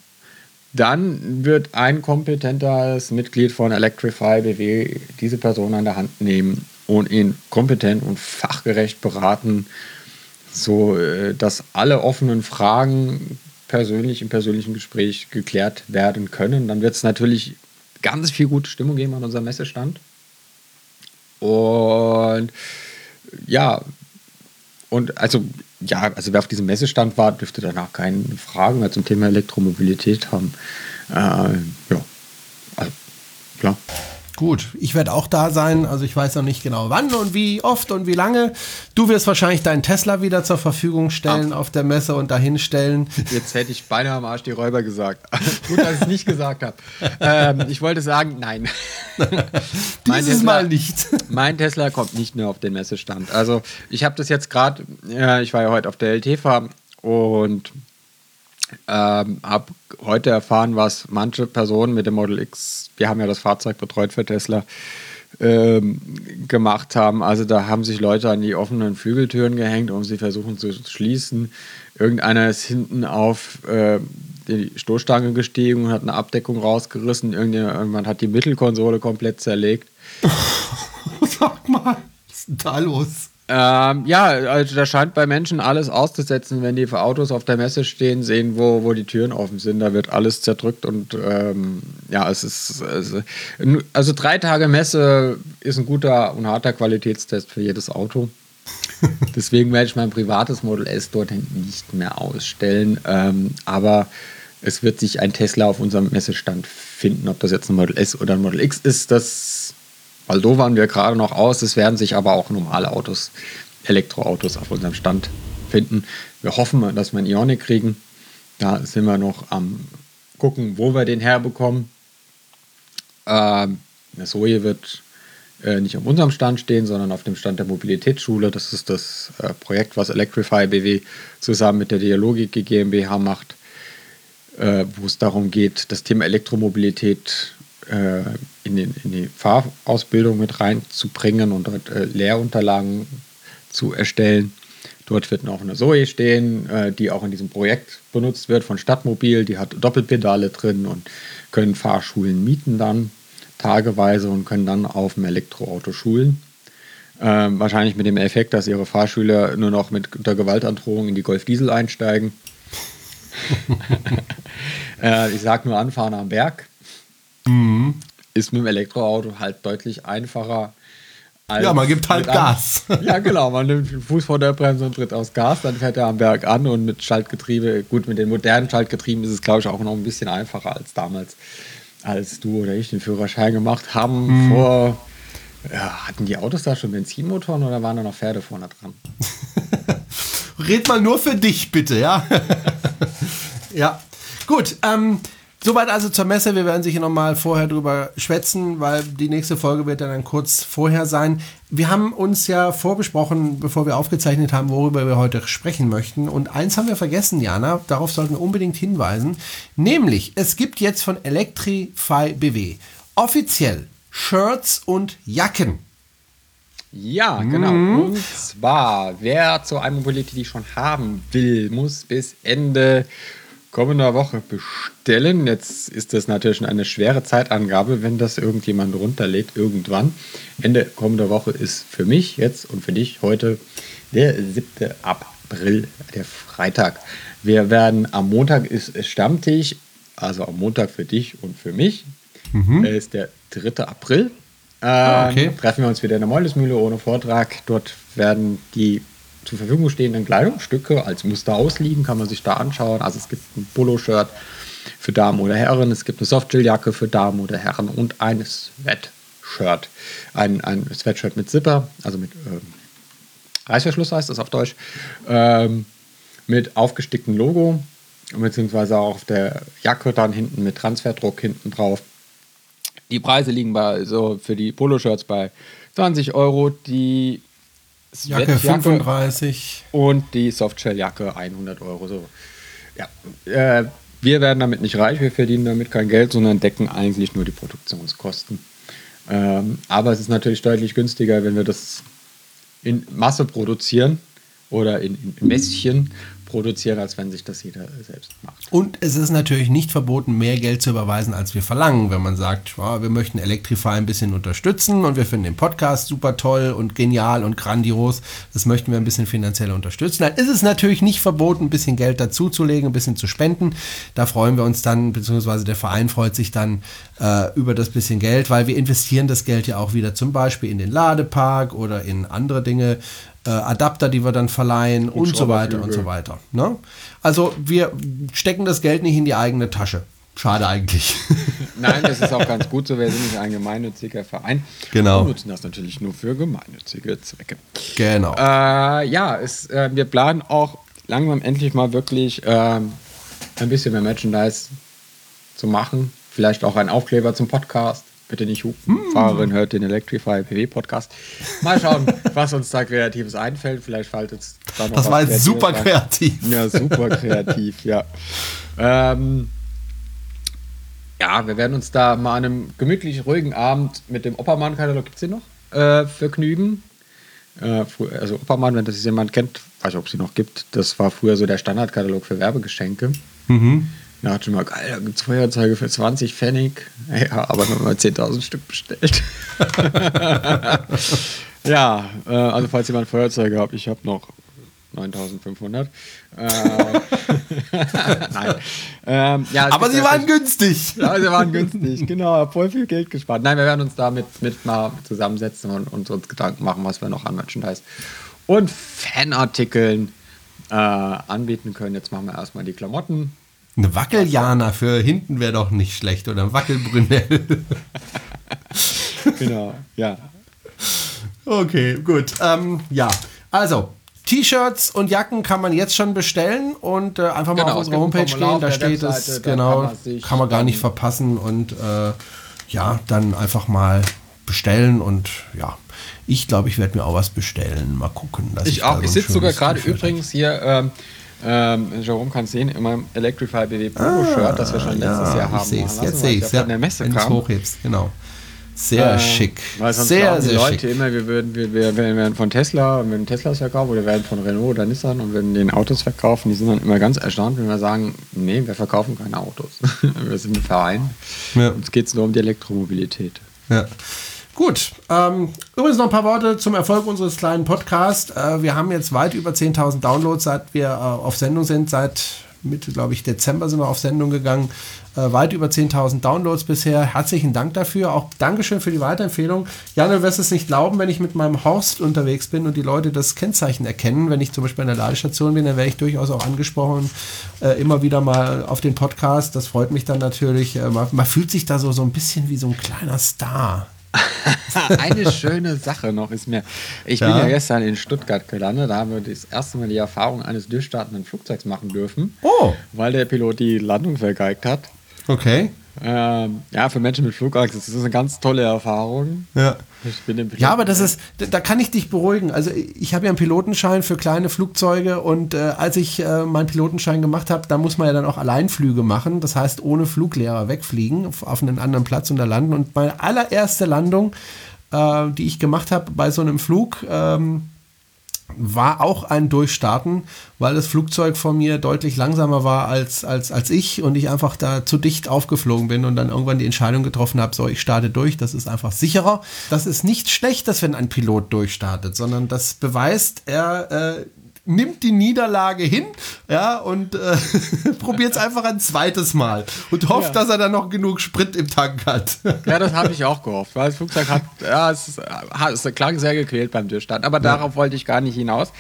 Speaker 3: Dann wird ein kompetentes Mitglied von Electrify BW diese Person an der Hand nehmen und ihn kompetent und fachgerecht beraten, so äh, dass alle offenen Fragen persönlich im persönlichen Gespräch geklärt werden können. Dann wird es natürlich ganz viel gute Stimmung geben an unserem Messestand. Und ja, und also, ja, also wer auf diesem Messestand war, dürfte danach keine Fragen mehr zum Thema Elektromobilität haben. Äh, ja, also, klar.
Speaker 2: Gut, ich werde auch da sein. Also ich weiß noch nicht genau wann und wie oft und wie lange. Du wirst wahrscheinlich deinen Tesla wieder zur Verfügung stellen Ach. auf der Messe und dahin stellen.
Speaker 3: Jetzt hätte ich beinahe am Arsch die Räuber gesagt. Gut, dass ich es nicht gesagt habe. Ähm, ich wollte sagen, nein.
Speaker 2: Dieses Tesla, Mal nicht.
Speaker 3: Mein Tesla kommt nicht mehr auf den Messestand. Also ich habe das jetzt gerade, ja, ich war ja heute auf der LT-Farm und ähm, habe heute erfahren, was manche Personen mit dem Model X, wir haben ja das Fahrzeug betreut für Tesla, ähm, gemacht haben. Also da haben sich Leute an die offenen Flügeltüren gehängt, um sie versuchen zu schließen. Irgendeiner ist hinten auf äh, die Stoßstange gestiegen und hat eine Abdeckung rausgerissen. Irgendjemand hat die Mittelkonsole komplett zerlegt.
Speaker 2: Sag mal, was ist denn da los?
Speaker 3: Ähm, ja, also da scheint bei Menschen alles auszusetzen, wenn die für Autos auf der Messe stehen, sehen, wo, wo die Türen offen sind. Da wird alles zerdrückt und ähm, ja, es ist. Also, also drei Tage Messe ist ein guter und harter Qualitätstest für jedes Auto. Deswegen werde ich mein privates Model S dort nicht mehr ausstellen. Ähm, aber es wird sich ein Tesla auf unserem Messestand finden. Ob das jetzt ein Model S oder ein Model X ist, das Waldo waren wir gerade noch aus. Es werden sich aber auch normale Autos, Elektroautos auf unserem Stand finden. Wir hoffen, dass wir einen Ionic kriegen. Da sind wir noch am gucken, wo wir den herbekommen. Ähm, eine Zoe wird äh, nicht auf unserem Stand stehen, sondern auf dem Stand der Mobilitätsschule. Das ist das äh, Projekt, was Electrify BW zusammen mit der Dialogik GmbH macht, äh, wo es darum geht, das Thema Elektromobilität äh, in, den, in, die Fahrausbildung mit reinzubringen und dort äh, Lehrunterlagen zu erstellen. Dort wird noch eine Zoe stehen, äh, die auch in diesem Projekt benutzt wird von Stadtmobil. Die hat Doppelpedale drin und können Fahrschulen mieten dann tageweise und können dann auf dem Elektroauto schulen. Ähm, wahrscheinlich mit dem Effekt, dass ihre Fahrschüler nur noch mit der Gewaltandrohung in die Golf Diesel einsteigen. äh, ich sage nur anfahren am Berg. Ist mit dem Elektroauto halt deutlich einfacher.
Speaker 2: ja, man gibt halt Gas.
Speaker 3: ja, genau. Man nimmt den Fuß vor der Bremse und tritt aus Gas, dann fährt er am Berg an und mit Schaltgetriebe, gut, mit den modernen Schaltgetrieben ist es, glaube ich, auch noch ein bisschen einfacher als damals, als du oder ich den Führerschein gemacht haben. Mhm. Vor, ja, hatten die Autos da schon Benzinmotoren oder waren da noch Pferde vorne dran?
Speaker 2: Red mal nur für dich, bitte, ja? ja. Gut, ähm, Soweit also zur Messe. Wir werden sicher nochmal vorher drüber schwätzen, weil die nächste Folge wird dann kurz vorher sein. Wir haben uns ja vorbesprochen, bevor wir aufgezeichnet haben, worüber wir heute sprechen möchten. Und eins haben wir vergessen, Jana, darauf sollten wir unbedingt hinweisen. Nämlich, es gibt jetzt von Electrify BW offiziell Shirts und Jacken.
Speaker 3: Ja, genau. Mhm. Und zwar, wer zur iMobility schon haben will, muss bis Ende kommender Woche bestellen. Jetzt ist das natürlich eine schwere Zeitangabe, wenn das irgendjemand runterlädt irgendwann. Ende kommender Woche ist für mich jetzt und für dich heute der 7. April, der Freitag. Wir werden am Montag ist Stammtisch, also am Montag für dich und für mich. Mhm. ist der 3. April. Ah, ähm, okay. Treffen wir uns wieder in der Moldesmühle ohne Vortrag. Dort werden die zur Verfügung stehenden Kleidungsstücke als Muster ausliegen, kann man sich da anschauen. Also es gibt ein Poloshirt für Damen oder Herren, es gibt eine Softshelljacke für Damen oder Herren und ein Sweatshirt. Ein, ein Sweatshirt mit Zipper, also mit ähm, Reißverschluss heißt das auf Deutsch, ähm, mit aufgesticktem Logo, beziehungsweise auch auf der Jacke dann hinten mit Transferdruck hinten drauf. Die Preise liegen bei so für die Poloshirts bei 20 Euro, die
Speaker 2: Jacke 35.
Speaker 3: Und die Softshelljacke 100 Euro. So. Ja, äh, wir werden damit nicht reich, wir verdienen damit kein Geld, sondern decken eigentlich nur die Produktionskosten. Ähm, aber es ist natürlich deutlich günstiger, wenn wir das in Masse produzieren oder in, in Mässchen produzieren, als wenn sich das jeder selbst macht.
Speaker 2: Und es ist natürlich nicht verboten, mehr Geld zu überweisen, als wir verlangen. Wenn man sagt, ja, wir möchten Electrify ein bisschen unterstützen und wir finden den Podcast super toll und genial und grandios, das möchten wir ein bisschen finanziell unterstützen, dann ist es natürlich nicht verboten, ein bisschen Geld dazuzulegen, ein bisschen zu spenden. Da freuen wir uns dann, beziehungsweise der Verein freut sich dann äh, über das bisschen Geld, weil wir investieren das Geld ja auch wieder zum Beispiel in den Ladepark oder in andere Dinge, äh, Adapter, die wir dann verleihen und, und so weiter und so weiter. Ne? Also wir stecken das Geld nicht in die eigene Tasche. Schade eigentlich.
Speaker 3: Nein, das ist auch ganz gut so. Wir sind nicht ein gemeinnütziger Verein.
Speaker 2: Genau.
Speaker 3: Und nutzen das natürlich nur für gemeinnützige Zwecke.
Speaker 2: Genau.
Speaker 3: Äh, ja, es, äh, wir planen auch langsam endlich mal wirklich äh, ein bisschen mehr Merchandise zu machen. Vielleicht auch ein Aufkleber zum Podcast. Bitte nicht hupen. Mm. Fahrerin hört den Electrify PW Podcast. Mal schauen, was uns da Kreatives einfällt. Vielleicht fällt es
Speaker 2: da noch Das war jetzt super kreativ.
Speaker 3: Ja, super kreativ, ja. Ähm, ja, wir werden uns da mal an einem gemütlich ruhigen Abend mit dem Oppermann-Katalog, gibt es den noch? Äh, vergnügen. Äh, also Oppermann, wenn das jemand kennt, weiß ich, ob es sie noch gibt. Das war früher so der Standardkatalog für Werbegeschenke. Mhm. Da hat schon mal, geil, da gibt es Feuerzeuge für 20 Pfennig. Ja, aber nur mal 10.000 Stück bestellt. ja, äh, also falls jemand Feuerzeuge hat, ich habe noch 9500. Äh, Nein. Ähm, ja,
Speaker 2: aber sie waren günstig.
Speaker 3: Ja, sie waren günstig, genau. Hab voll viel Geld gespart. Nein, wir werden uns damit mit mal zusammensetzen und, und uns Gedanken machen, was wir noch an Merchandise und Fanartikeln äh, anbieten können. Jetzt machen wir erstmal die Klamotten.
Speaker 2: Eine Wackeljana für hinten wäre doch nicht schlecht oder ein Wackelbrünell.
Speaker 3: genau, ja.
Speaker 2: Okay, gut. Ähm, ja, also T-Shirts und Jacken kann man jetzt schon bestellen und äh, einfach mal genau, auf unsere Homepage gehen. Da steht es, genau, kann man, kann man gar nicht verpassen und äh, ja, dann einfach mal bestellen und ja, ich glaube, ich werde mir auch was bestellen. Mal gucken.
Speaker 3: ich, ich auch. Ich sitze sogar gerade übrigens hier. Ähm, ähm, Jerome kann sehen, in meinem Electrify BW Pro Shirt, ah, das wir schon letztes ja, Jahr haben.
Speaker 2: Ich lassen, jetzt sehe ich es. Ja, der Messe Wenn kam. hochhebst, genau. Sehr äh, schick.
Speaker 3: Weil sonst
Speaker 2: sehr,
Speaker 3: sehr Leute schick. immer, wir, würden, wir, wir, wir werden von Tesla, werden Teslas verkaufen oder wir werden von Renault oder Nissan und würden den Autos verkaufen. Die sind dann immer ganz erstaunt, wenn wir sagen, nee, wir verkaufen keine Autos. wir sind ein Verein. Ja. Uns geht es nur um die Elektromobilität.
Speaker 2: Ja. Gut, ähm, übrigens noch ein paar Worte zum Erfolg unseres kleinen Podcasts. Äh, wir haben jetzt weit über 10.000 Downloads, seit wir äh, auf Sendung sind. Seit Mitte, glaube ich, Dezember sind wir auf Sendung gegangen. Äh, weit über 10.000 Downloads bisher. Herzlichen Dank dafür. Auch Dankeschön für die Weiterempfehlung. Jan, du wirst es nicht glauben, wenn ich mit meinem Horst unterwegs bin und die Leute das Kennzeichen erkennen. Wenn ich zum Beispiel an der Ladestation bin, dann werde ich durchaus auch angesprochen, äh, immer wieder mal auf den Podcast. Das freut mich dann natürlich. Äh, man, man, fühlt sich da so, so ein bisschen wie so ein kleiner Star.
Speaker 3: Eine schöne Sache noch ist mir, ich ja. bin ja gestern in Stuttgart gelandet, da haben wir das erste Mal die Erfahrung eines durchstartenden Flugzeugs machen dürfen,
Speaker 2: oh.
Speaker 3: weil der Pilot die Landung vergeigt hat.
Speaker 2: Okay.
Speaker 3: Ähm, ja, für Menschen mit Flugangst ist das eine ganz tolle Erfahrung.
Speaker 2: Ja. ja, aber das ist, da kann ich dich beruhigen. Also ich habe ja einen Pilotenschein für kleine Flugzeuge und äh, als ich äh, meinen Pilotenschein gemacht habe, da muss man ja dann auch Alleinflüge machen. Das heißt, ohne Fluglehrer wegfliegen auf, auf einen anderen Platz und da landen. Und meine allererste Landung, äh, die ich gemacht habe bei so einem Flug, ähm, war auch ein Durchstarten, weil das Flugzeug von mir deutlich langsamer war als, als, als ich und ich einfach da zu dicht aufgeflogen bin und dann irgendwann die Entscheidung getroffen habe, so, ich starte durch, das ist einfach sicherer. Das ist nicht schlecht, dass wenn ein Pilot durchstartet, sondern das beweist, er äh, nimmt die Niederlage hin, ja, und äh, probiert es einfach ein zweites Mal und hofft, ja. dass er dann noch genug Sprit im Tank hat.
Speaker 3: ja, das habe ich auch gehofft, weil das Flugzeug hat, ja, es, es klang sehr gequält beim Durchstart, aber ja. darauf wollte ich gar nicht hinaus,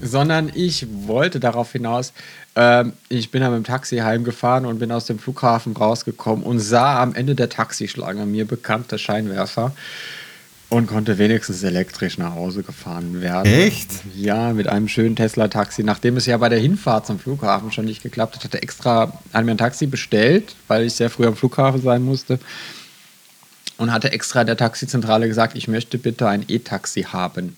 Speaker 3: sondern ich wollte darauf hinaus, ähm, ich bin dann mit dem Taxi heimgefahren und bin aus dem Flughafen rausgekommen und sah am Ende der Taxischlange mir bekannte Scheinwerfer und konnte wenigstens elektrisch nach Hause gefahren werden.
Speaker 2: Echt?
Speaker 3: Ja, mit einem schönen Tesla-Taxi. Nachdem es ja bei der Hinfahrt zum Flughafen schon nicht geklappt hat, hatte extra an mir ein Taxi bestellt, weil ich sehr früh am Flughafen sein musste. Und hatte extra der Taxizentrale gesagt, ich möchte bitte ein E-Taxi haben.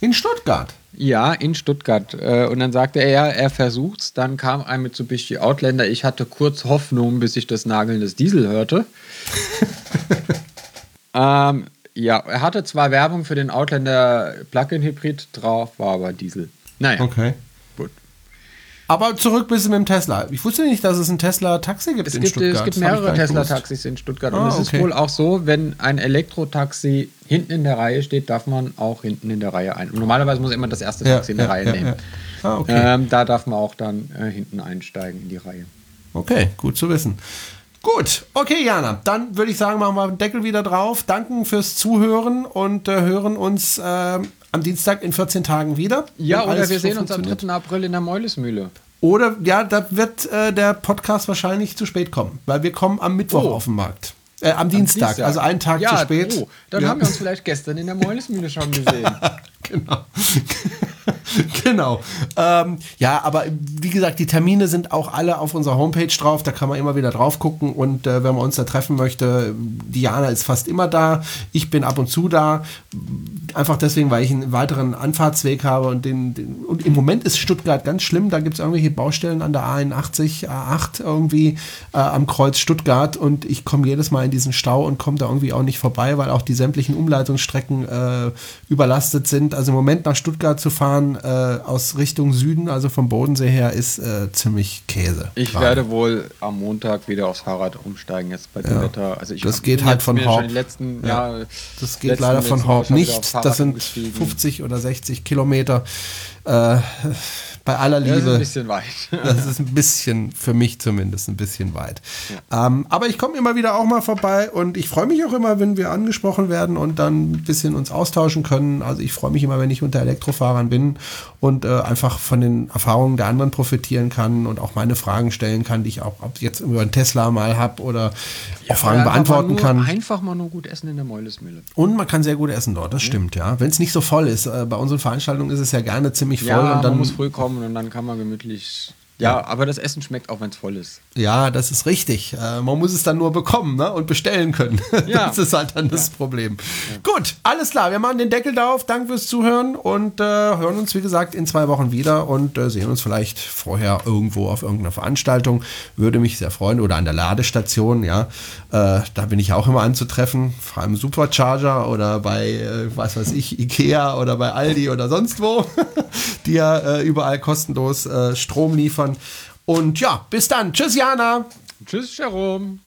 Speaker 2: In Stuttgart?
Speaker 3: Ja, in Stuttgart. Äh, und dann sagte er, er versucht's. Dann kam ein Mitsubishi Outlander. Ich hatte kurz Hoffnung, bis ich das Nageln des Diesel hörte. ähm, ja, er hatte zwar Werbung für den Outlander Plug-in Hybrid drauf, war aber Diesel.
Speaker 2: Naja. Okay.
Speaker 3: Gut.
Speaker 2: Aber zurück bis mit dem Tesla. Ich wusste nicht, dass es ein Tesla-Taxi gibt
Speaker 3: Es
Speaker 2: in
Speaker 3: gibt,
Speaker 2: Stuttgart.
Speaker 3: es gibt mehrere. Tesla-Taxis in Stuttgart.
Speaker 2: Ah,
Speaker 3: und es
Speaker 2: okay.
Speaker 3: ist wohl auch so, wenn ein Elektrotaxi hinten in der Reihe steht, darf man auch hinten in der Reihe ein. Normalerweise muss immer das erste
Speaker 2: Ja,
Speaker 3: Taxi in der
Speaker 2: ja,
Speaker 3: Reihe
Speaker 2: ja,
Speaker 3: nehmen.
Speaker 2: Ah, okay.
Speaker 3: Ähm, da darf man auch dann äh, hinten einsteigen in die Reihe.
Speaker 2: Okay, gut zu wissen. Gut, okay, Jana, dann würde ich sagen, machen wir den Deckel wieder drauf. Danken fürs Zuhören und äh, hören uns äh, am Dienstag in 14 Tagen wieder.
Speaker 3: Ja, oder wir sehen uns am
Speaker 2: funktioniert.
Speaker 3: 3. April in der Meulesmühle.
Speaker 2: Oder ja, da wird äh, der Podcast wahrscheinlich zu spät kommen, weil wir kommen am Mittwoch
Speaker 3: Oh.
Speaker 2: auf den Markt. Äh, am, Dienstag, also einen Tag
Speaker 3: ja,
Speaker 2: zu spät.
Speaker 3: Oh, dann
Speaker 2: ja.
Speaker 3: haben wir uns vielleicht gestern in der Meulesmühle schon gesehen.
Speaker 2: genau. genau. Ähm, ja, aber wie gesagt, die Termine sind auch alle auf unserer Homepage drauf. Da kann man immer wieder drauf gucken. Und äh, wenn man uns da treffen möchte, Diana ist fast immer da. Ich bin ab und zu da. Einfach deswegen, weil ich einen weiteren Anfahrtsweg habe. Und, den, den, und im Moment ist Stuttgart ganz schlimm. Da gibt es irgendwelche Baustellen an der A81, A8 irgendwie äh, am Kreuz Stuttgart. Und ich komme jedes Mal in diesen Stau und komme da irgendwie auch nicht vorbei, weil auch die sämtlichen Umleitungsstrecken äh, überlastet sind. Also im Moment nach Stuttgart zu fahren äh, aus Richtung Süden, also vom Bodensee her, ist äh, ziemlich Käse.
Speaker 3: Ich
Speaker 2: gerade.
Speaker 3: werde wohl am Montag wieder aufs Fahrrad umsteigen, jetzt bei dem
Speaker 2: Ja.
Speaker 3: Wetter. Also ich
Speaker 2: Das geht halt von
Speaker 3: die letzten,
Speaker 2: Ja.
Speaker 3: ja,
Speaker 2: Das geht
Speaker 3: letzten-
Speaker 2: leider von
Speaker 3: aufs
Speaker 2: nicht. Das sind
Speaker 3: umgestiegen.
Speaker 2: 50 oder 60 Kilometer. Äh, bei aller
Speaker 3: Das ist
Speaker 2: Liebe.
Speaker 3: ein bisschen weit.
Speaker 2: Das ist ein bisschen, für mich zumindest, ein bisschen weit. Ähm, aber ich komme immer wieder auch mal vorbei und ich freue mich auch immer, wenn wir angesprochen werden und dann ein bisschen uns austauschen können. Also ich freue mich immer, wenn ich unter Elektrofahrern bin und äh, einfach von den Erfahrungen der anderen profitieren kann und auch meine Fragen stellen kann, die ich auch ob jetzt über einen Tesla mal habe oder auch Fragen beantworten
Speaker 3: nur,
Speaker 2: kann.
Speaker 3: Einfach mal nur gut essen in der Meulesmühle.
Speaker 2: Und man kann sehr gut essen dort, das stimmt, ja. Wenn es nicht so voll ist. Äh, bei unseren Veranstaltungen ist es ja gerne ziemlich voll
Speaker 3: Ja,
Speaker 2: und dann
Speaker 3: man muss früh kommen und dann kann man gemütlich. Ja, aber das Essen schmeckt auch, wenn es voll ist.
Speaker 2: Ja, das ist richtig. Äh, man muss es dann nur bekommen ne? und bestellen können.
Speaker 3: Ja.
Speaker 2: Das ist halt dann das Problem. Gut, alles klar. Wir machen den Deckel drauf. Danke fürs Zuhören und äh, hören uns, wie gesagt, in zwei Wochen wieder und äh, sehen uns vielleicht vorher irgendwo auf irgendeiner Veranstaltung. Würde mich sehr freuen. Oder an der Ladestation, ja. Äh, da bin ich auch immer anzutreffen. Vor allem Supercharger oder bei, äh, was weiß ich, Ikea oder bei Aldi oder sonst wo, die ja äh, überall kostenlos Strom liefern. Und ja, bis dann. Tschüss, Jana.
Speaker 3: Tschüss, Jerome.